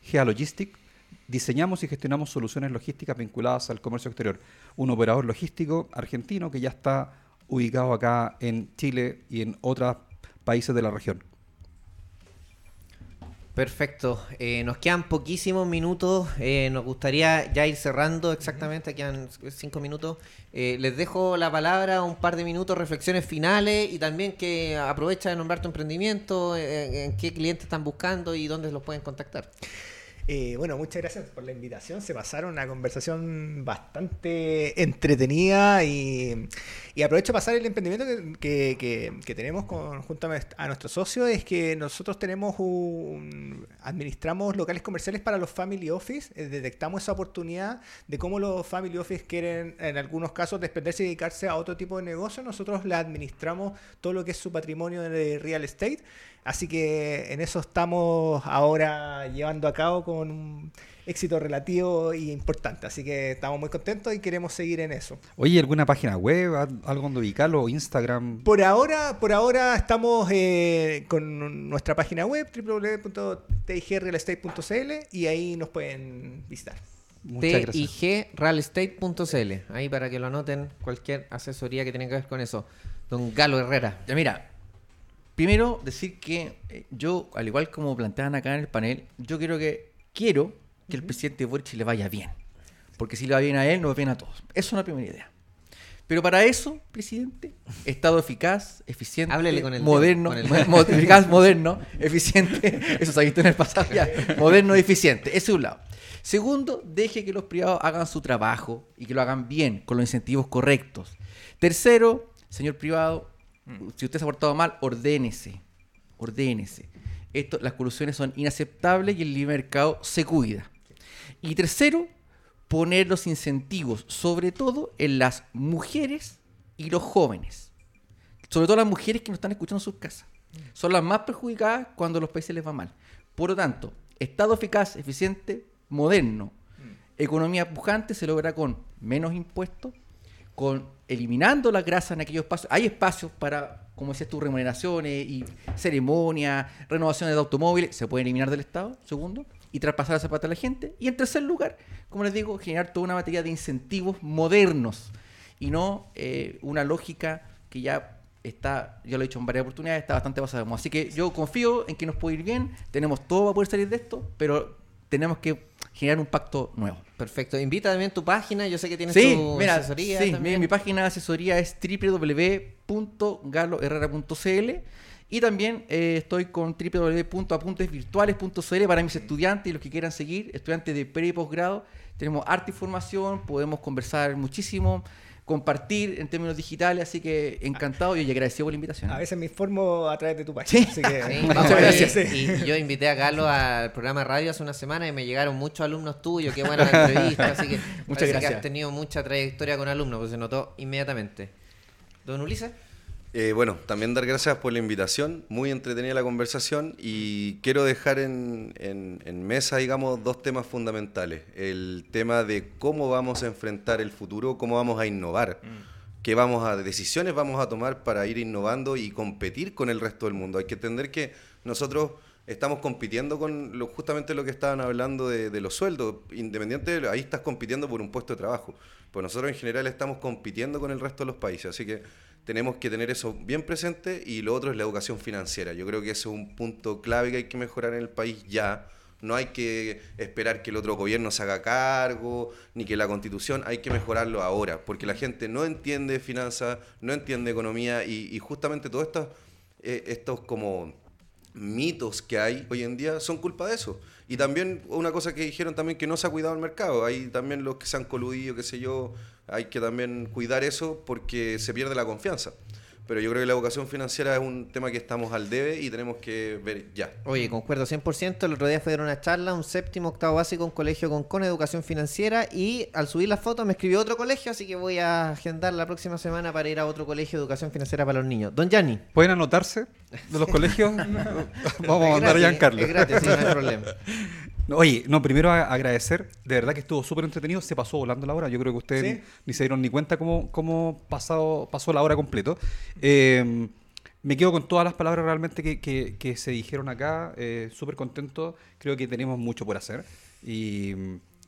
S2: Gealogistic, diseñamos y gestionamos soluciones logísticas vinculadas al comercio exterior. Un operador logístico argentino que ya está ubicado acá en Chile y en otros países de la región.
S1: Perfecto. Eh, nos quedan poquísimos minutos. Eh, nos gustaría ya ir cerrando exactamente. Quedan cinco minutos. Eh, les dejo la palabra un par de minutos, reflexiones finales y también que aprovecha de nombrar tu emprendimiento, eh, en qué clientes están buscando y dónde los pueden contactar.
S3: Eh, bueno, muchas gracias por la invitación. Se pasaron una conversación bastante entretenida y, aprovecho para pasar el emprendimiento que, tenemos con, junto a nuest- a nuestro socio. Es que nosotros tenemos un, administramos locales comerciales para los family office. Eh, detectamos esa oportunidad de cómo los family office quieren, en algunos casos, desprenderse y dedicarse a otro tipo de negocio. Nosotros le administramos todo lo que es su patrimonio de real estate. Así que en eso estamos ahora llevando a cabo con un éxito relativo y importante. Así que estamos muy contentos y queremos seguir en eso.
S2: Oye, ¿alguna página web? al- ¿Algo donde ubicarlo? ¿Instagram?
S3: Por ahora, por ahora estamos eh, con nuestra página web www.tigrealestate.cl y ahí nos pueden visitar.
S1: TIGrealestate.cl. Ahí para que lo anoten cualquier asesoría que tenga que ver con eso. Don Galo Herrera.
S4: Ya mira, primero decir que eh, yo, al igual como plantean acá en el panel, yo quiero que quiero que el presidente Boric le vaya bien. Porque si le va bien a él, nos va bien a todos. Esa es una primera idea. Pero para eso, presidente, Estado eficaz, eficiente,
S1: Háblele con el
S4: moderno,
S1: dedo, con el
S4: mo- eficaz, moderno, eficiente, eso se ha visto en el pasado ya, moderno y eficiente, ese es un lado. Segundo, deje que los privados hagan su trabajo y que lo hagan bien, con los incentivos correctos. Tercero, señor privado, si usted se ha portado mal, ordénese, ordénese. Esto, las colusiones son inaceptables y el libre mercado se cuida. Y tercero, poner los incentivos, sobre todo en las mujeres y los jóvenes. Sobre todo las mujeres que nos están escuchando en sus casas. Son las más perjudicadas cuando a los países les va mal. Por lo tanto, Estado eficaz, eficiente, moderno, economía pujante se logra con menos impuestos, con eliminando la grasa en aquellos espacios. Hay espacios para, como decías tú, remuneraciones y ceremonias, renovaciones de automóviles, se pueden eliminar del Estado, segundo, y traspasar esa plata a la gente. Y en tercer lugar, como les digo, generar toda una materia de incentivos modernos y no eh, una lógica que ya está, ya lo he dicho en varias oportunidades, está bastante moda. Así que yo confío en que nos puede ir bien, tenemos todo para poder salir de esto, pero tenemos que generar un pacto nuevo.
S1: Perfecto. Invita también tu página. Yo sé que tienes
S4: Sí,
S1: tu
S4: mira,
S1: asesoría
S4: sí,
S1: también.
S4: mi, mi página de asesoría es www.galoherrera.cl y también eh, estoy con www.apuntesvirtuales.cl para mis estudiantes y los que quieran seguir, estudiantes de pre y posgrado. Tenemos arte y formación, podemos conversar muchísimo, compartir en términos digitales, así que encantado y agradecido por la invitación.
S3: A veces me informo a través de tu página.
S4: Sí.
S3: Así que,
S1: Sí,
S4: Muchas
S1: vamos,
S4: gracias.
S1: y- yo invité a Galo al programa de radio hace una semana y me llegaron muchos alumnos tuyos. Qué buena la entrevista. Así que
S4: Muchas
S1: parece que
S4: gracias.
S1: has tenido mucha trayectoria con alumnos, pues se notó inmediatamente. Don Ulises.
S5: Eh, bueno, también dar gracias por la invitación, muy entretenida la conversación y quiero dejar en, en- en mesa, digamos, dos temas fundamentales. El tema de cómo vamos a enfrentar el futuro, cómo vamos a innovar, qué vamos a, decisiones vamos a tomar para ir innovando y competir con el resto del mundo. Hay que entender que nosotros estamos compitiendo con lo, justamente lo que estaban hablando de, de los sueldos. Independiente, de- ahí estás compitiendo por un puesto de trabajo. Pues nosotros en general estamos compitiendo con el resto de los países. Así que tenemos que tener eso bien presente y lo otro es la educación financiera. Yo creo que ese es un punto clave que hay que mejorar en el país ya. No hay que esperar que el otro gobierno se haga cargo, ni que la constitución, hay que mejorarlo ahora, porque la gente no entiende finanzas, no entiende economía y, y justamente todos estos, eh, estos como mitos que hay hoy en día son culpa de eso. Y también una cosa que dijeron también que no se ha cuidado el mercado. Hay también los que se han coludido, qué sé yo. Hay que también cuidar eso porque se pierde la confianza. Pero yo creo que la educación financiera es un tema que estamos al debe y tenemos que ver ya.
S1: Oye, concuerdo 100%. El otro día fue a dar una charla, un séptimo, octavo básico, un colegio con, con educación financiera. Y al subir las fotos me escribió otro colegio, así que voy a agendar la próxima semana para ir a otro colegio de educación financiera para los niños. Don Gianni.
S2: ¿Pueden anotarse de los colegios? Vamos a mandar a Giancarlo.
S1: Es gratis, sí, no hay problema.
S2: Oye, no, primero agradecer, de verdad que estuvo súper entretenido, se pasó volando la hora, yo creo que ustedes
S3: Sí.
S2: ni, se dieron ni cuenta cómo, cómo pasado, pasó la hora completo. Eh, me quedo con todas las palabras realmente que, que- que se dijeron acá, eh, súper contento, creo que tenemos mucho por hacer y,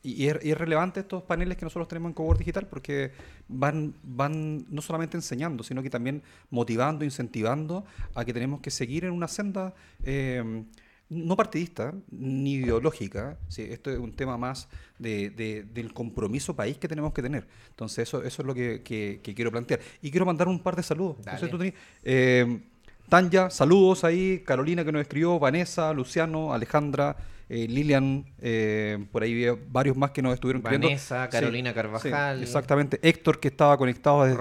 S2: y es, y es relevante estos paneles que nosotros tenemos en Cowork Digital porque van, van no solamente enseñando, sino que también motivando, incentivando a que tenemos que seguir en una senda eh, no partidista ni ideológica. Sí, esto es un tema más de, de- del compromiso país que tenemos que tener. Entonces, eso, eso es lo que, que- que quiero plantear. Y quiero mandar un par de saludos.
S1: Dale.
S2: tú tenés- eh, Tanya, saludos ahí. Carolina que nos escribió, Vanessa, Luciano, Alejandra, eh, Lilian, eh, por ahí varios más que nos estuvieron.
S1: Vanessa, Carolina Carvajal.
S2: exactamente. Héctor, que estaba conectado desde.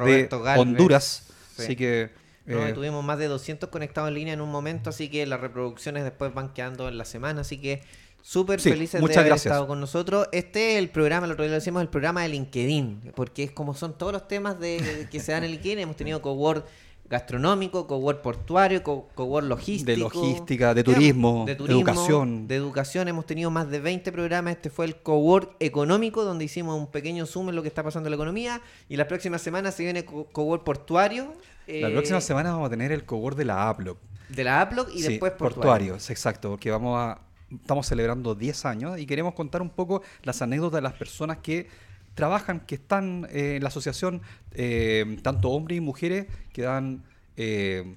S2: Honduras.
S1: Sí.
S2: Así que.
S1: No,
S2: eh,
S1: tuvimos más de 200 conectados en línea en un momento, así que las reproducciones después van quedando en la semana, así que súper
S2: Sí,
S1: felices de haber
S2: gracias.
S1: estado con nosotros. Este es el programa, el otro día lo decimos, el programa de LinkedIn, porque es como son todos los temas de, que se dan en LinkedIn, hemos tenido cowork gastronómico, cowork portuario, co- cowork logístico.
S2: De logística, de turismo,
S1: de turismo,
S2: educación.
S1: De educación, hemos tenido más de 20 programas. Este fue el cowork económico, donde hicimos un pequeño zoom en lo que está pasando en la economía. Y la próxima semana se viene co- cowork portuario.
S2: la
S1: eh,
S2: próxima semana vamos a tener el cowork de la Aploc.
S1: De la Aploc y
S2: Sí,
S1: después portuario.
S2: portuarios, exacto, porque vamos a estamos celebrando 10 años y queremos contar un poco las anécdotas de las personas que trabajan, que están eh, en la asociación, eh, tanto hombres y mujeres, que dan eh,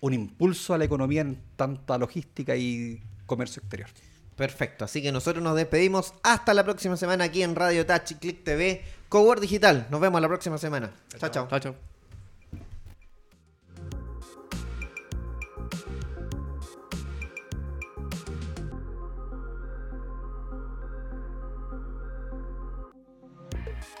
S2: un impulso a la economía en tanta logística y comercio exterior.
S1: Perfecto, así que nosotros nos despedimos hasta la próxima semana aquí en Radio Touch y Click TV, Cowork Digital. Nos vemos la próxima semana. Chao, chao.
S4: Chao, chao.